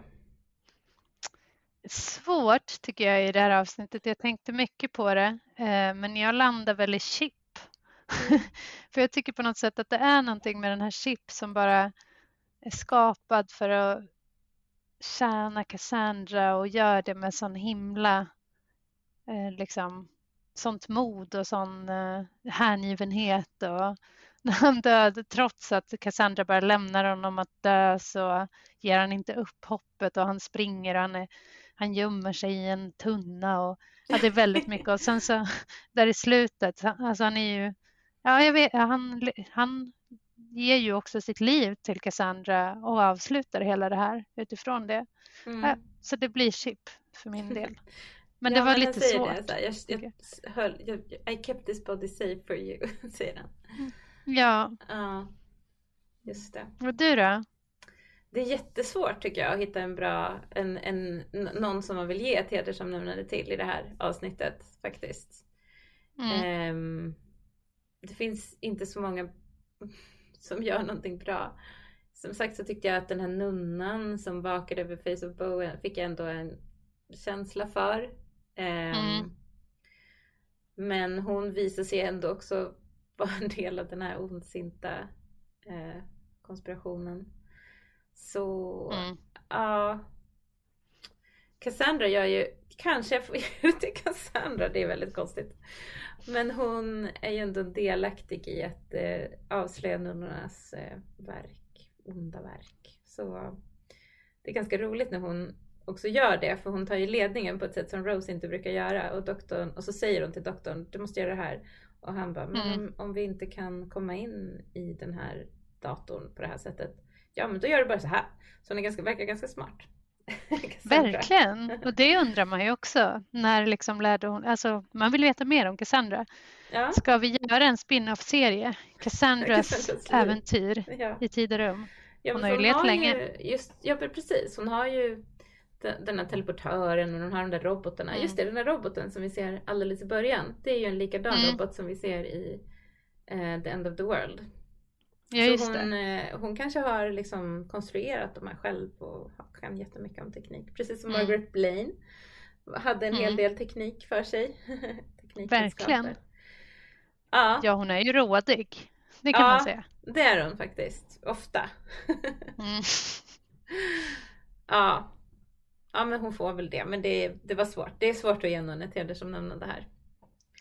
Svårt tycker jag i det här avsnittet. Jag tänkte mycket på det, eh, men jag landar väl i Chip. [LAUGHS] För jag tycker på något sätt att det är någonting med den här Chip som bara är skapad för att tjäna Cassandra och gör det med sån himla eh, liksom sånt mod och sån eh, hängivenhet och [LAUGHS] när han död, trots att Cassandra bara lämnar honom att dö så ger han inte upp hoppet och han springer och han, är, han gömmer sig i en tunna och ja, det är väldigt mycket. Och sen så [LAUGHS] där i slutet, alltså han är ju, ja jag vet, han, han ger ju också sitt liv till Cassandra och avslutar hela det här utifrån det. Mm. Ja, så det blir Chip för min del. [LAUGHS] Men ja, det var men lite svårt. Det, jag, jag, höll, jag, I kept this body safe for you, [LAUGHS] säger han. Mm. Ja. Ja, just det. Och du då? Det är jättesvårt tycker jag att hitta en bra, en, en, någon som man vill ge ett hedersomnämnande till i det här avsnittet faktiskt. Mm. Um, det finns inte så många som gör någonting bra. Som sagt så tyckte jag att den här nunnan som vakade över Face of Bowen fick jag ändå en känsla för. Um, mm. Men hon visar sig ändå också [LAUGHS] vara en del av den här ondsinta eh, konspirationen. Så mm. ja. Cassandra gör ju, kanske jag får [LAUGHS] ut till Cassandra, det är väldigt konstigt. Men hon är ju ändå delaktig i att eh, avslöja nunnornas eh, verk, onda verk. Så det är ganska roligt när hon också gör det, för hon tar ju ledningen på ett sätt som Rose inte brukar göra. Och, doktorn, och så säger hon till doktorn, du måste göra det här. Och han bara, men mm. om, om, vi inte kan komma in i den här datorn på det här sättet, ja men då gör du bara så här. Så hon är ganska, verkar ganska smart. [LAUGHS] Verkligen, och det undrar man ju också. När liksom lärde hon, alltså, man vill veta mer om Cassandra. Ja. Ska vi göra en spin-off-serie? Cassandras, [LAUGHS] Cassandras äventyr ja. i tid och rum. Ja, hon har ju levt länge. Just, ja precis, hon har ju den här teleportören och de har de där robotarna. Mm. Just det, den där roboten som vi ser alldeles i början. Det är ju en likadan mm. robot som vi ser i uh, The End of the World. Ja, så hon, uh, hon kanske har liksom konstruerat de här själv och kan jättemycket om teknik. Precis som mm. Margaret Blaine hade en hel mm. del teknik för sig. [LAUGHS] Verkligen. Ja. ja, hon är ju rådig. Det kan ja, man säga. det är hon faktiskt. Ofta. Mm. [LAUGHS] ja, Ja men hon får väl det. Men det, det var svårt. Det är svårt att ge någon ett hedersomnämnande här.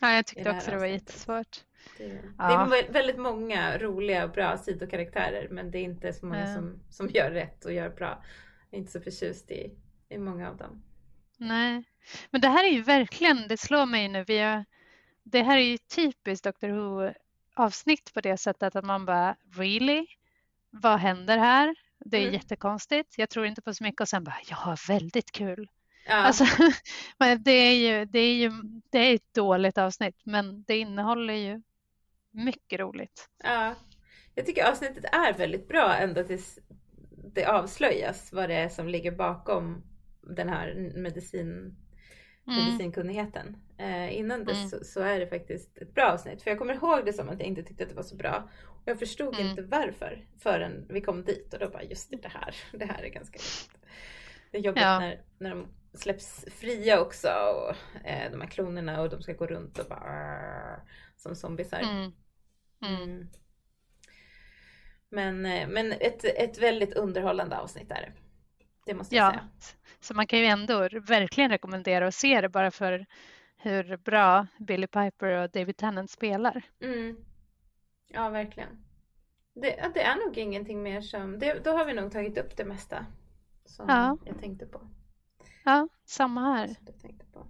Ja jag tyckte det också det var jättesvårt. Det, ja. det, är väldigt många roliga och bra sidokaraktärer men det är inte så många som, som gör rätt och gör bra. Jag är inte så förtjust i, i många av dem. Nej, men det här är ju verkligen, det slår mig nu, vi har, det här är ju typiskt Dr Who avsnitt på det sättet att man bara really? Vad händer här? Det är mm. jättekonstigt. Jag tror inte på så mycket och sen bara, jag har väldigt kul. Ja. Alltså, [LAUGHS] det, är ju, det, är ju, det är ett dåligt avsnitt men det innehåller ju mycket roligt. Ja, jag tycker avsnittet är väldigt bra ända tills det avslöjas vad det är som ligger bakom den här medicin, mm. medicinkunnigheten. Eh, innan dess mm. så, så, är det faktiskt ett bra avsnitt. För jag kommer ihåg det som att jag inte tyckte att det var så bra. Och jag förstod mm. inte varför förrän vi kom dit och då bara just det, det här, [LAUGHS] det här är ganska jobbigt. Det är jobbigt ja. när, när de släpps fria också och eh, de här klonerna och de ska gå runt och bara som zombisar. Mm. Mm. mm. Men, eh, men ett, ett väldigt underhållande avsnitt är det. Det måste jag ja. säga. Så man kan ju ändå verkligen rekommendera att se det bara för hur bra Billy Piper och David Tennant spelar. Mm. Ja, verkligen. Det, det, är nog ingenting mer som, det, då har vi nog tagit upp det mesta som ja. jag tänkte på. Ja, samma här. På.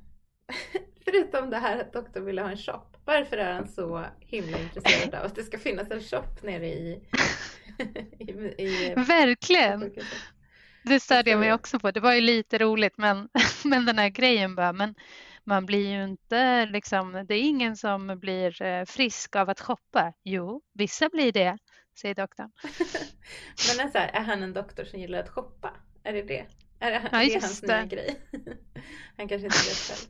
[LAUGHS] Förutom det här att doktorn ville ha en shop. Varför är han så himla intresserad av att det ska finnas en shop nere i... [LAUGHS] i, i Verkligen! Det störde jag mig också på. Det var ju lite roligt men, [LAUGHS] men den här grejen bara, men man blir ju inte liksom, det är ingen som blir eh, frisk av att shoppa. Jo, vissa blir det, säger doktorn. men är, så här, är han en doktor som gillar att shoppa? Är det det? Är det, ja, det hans nya grej? [LAUGHS] han kanske inte vet själv.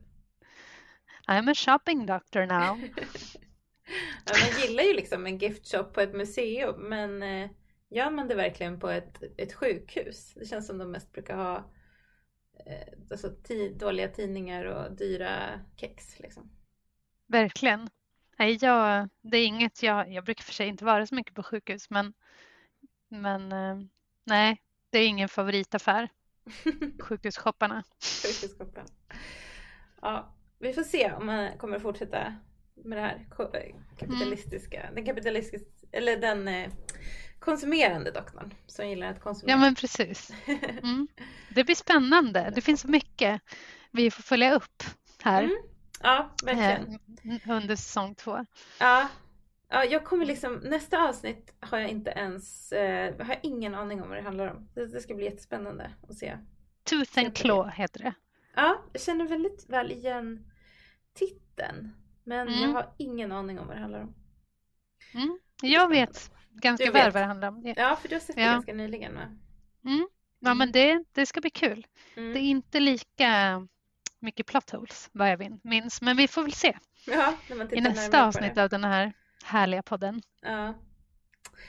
I'm a shopping doctor now. [LAUGHS] ja, man gillar ju liksom en gift shop på ett museum men eh, gör man det verkligen på ett, ett sjukhus? Det känns som de mest brukar ha eh, alltså, dåliga tidningar och dyra kex. Liksom. Verkligen. Nej, jag, det är inget jag, jag brukar för sig inte vara så mycket på sjukhus men, men eh, nej, det är ingen favoritaffär. [LAUGHS] Sjukhusshopparna. Sjukhusshopparna. Ja, vi får se om man kommer att fortsätta med det här kapitalistiska, mm. den kapitalistiska, eller den eh, konsumerande doktorn som gillar att konsumera. Ja men precis. Mm. Det blir spännande. Det finns så mycket vi får följa upp här. Mm. Ja, verkligen. Eh, under säsong två. Ja. Ja, jag kommer liksom, nästa avsnitt har jag inte ens, eh, har jag ingen aning om vad det handlar om. Det, det ska bli jättespännande att se. Tooth and Claw heter det. Ja, jag känner väldigt väl igen titeln. Men mm. jag har ingen aning om vad det handlar om. Mm. Jag vet ganska vet. väl vad det handlar om. Ja, för du har sett det ganska nyligen va? Mm. Ja, mm. men det, det ska bli kul. Mm. Det är inte lika mycket plot holes vad jag minns, men vi får väl se. Ja, I nästa avsnitt av den här härliga podden. Ja.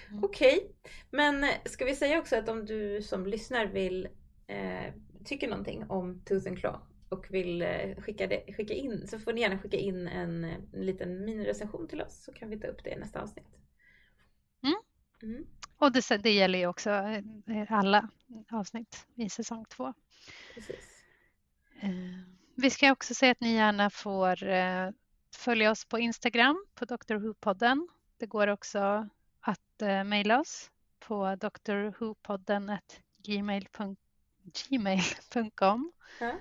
Mm. Okej, okay. men ska vi säga också att om du som lyssnar vill eh, tycker någonting om Tooth and Claw och vill eh, skicka, det, skicka in så får ni gärna skicka in en, en liten minirecension till oss så kan vi ta upp det i nästa avsnitt. Mm. Mm. Och det, det gäller ju också eh, alla avsnitt i säsong två. Precis. Eh, vi ska också säga att ni gärna får följa oss på Instagram på Dr Who-podden. Det går också att mejla oss på drwhopodden gmail.com. [LAUGHS] Ja.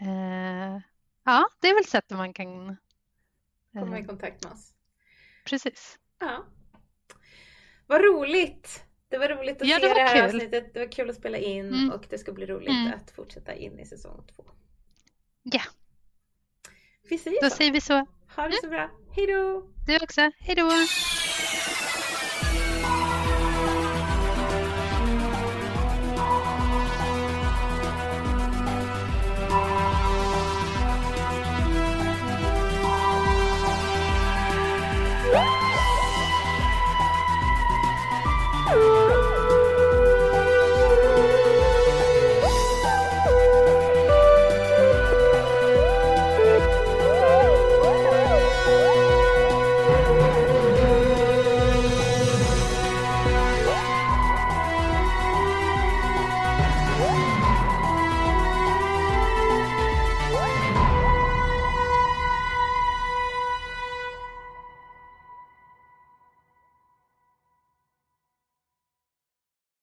Eh, ja, det är väl sättet man kan eh, komma i kontakt med oss. Precis. Ja. Vad roligt! Det var roligt att ja, se det, det här kul. avsnittet. Det var kul att spela in mm. och det ska bli roligt mm. att fortsätta in i säsong två. Ja. Vi säger då så. säger vi så. Ha det så bra. Hej då! Du också. Hej då!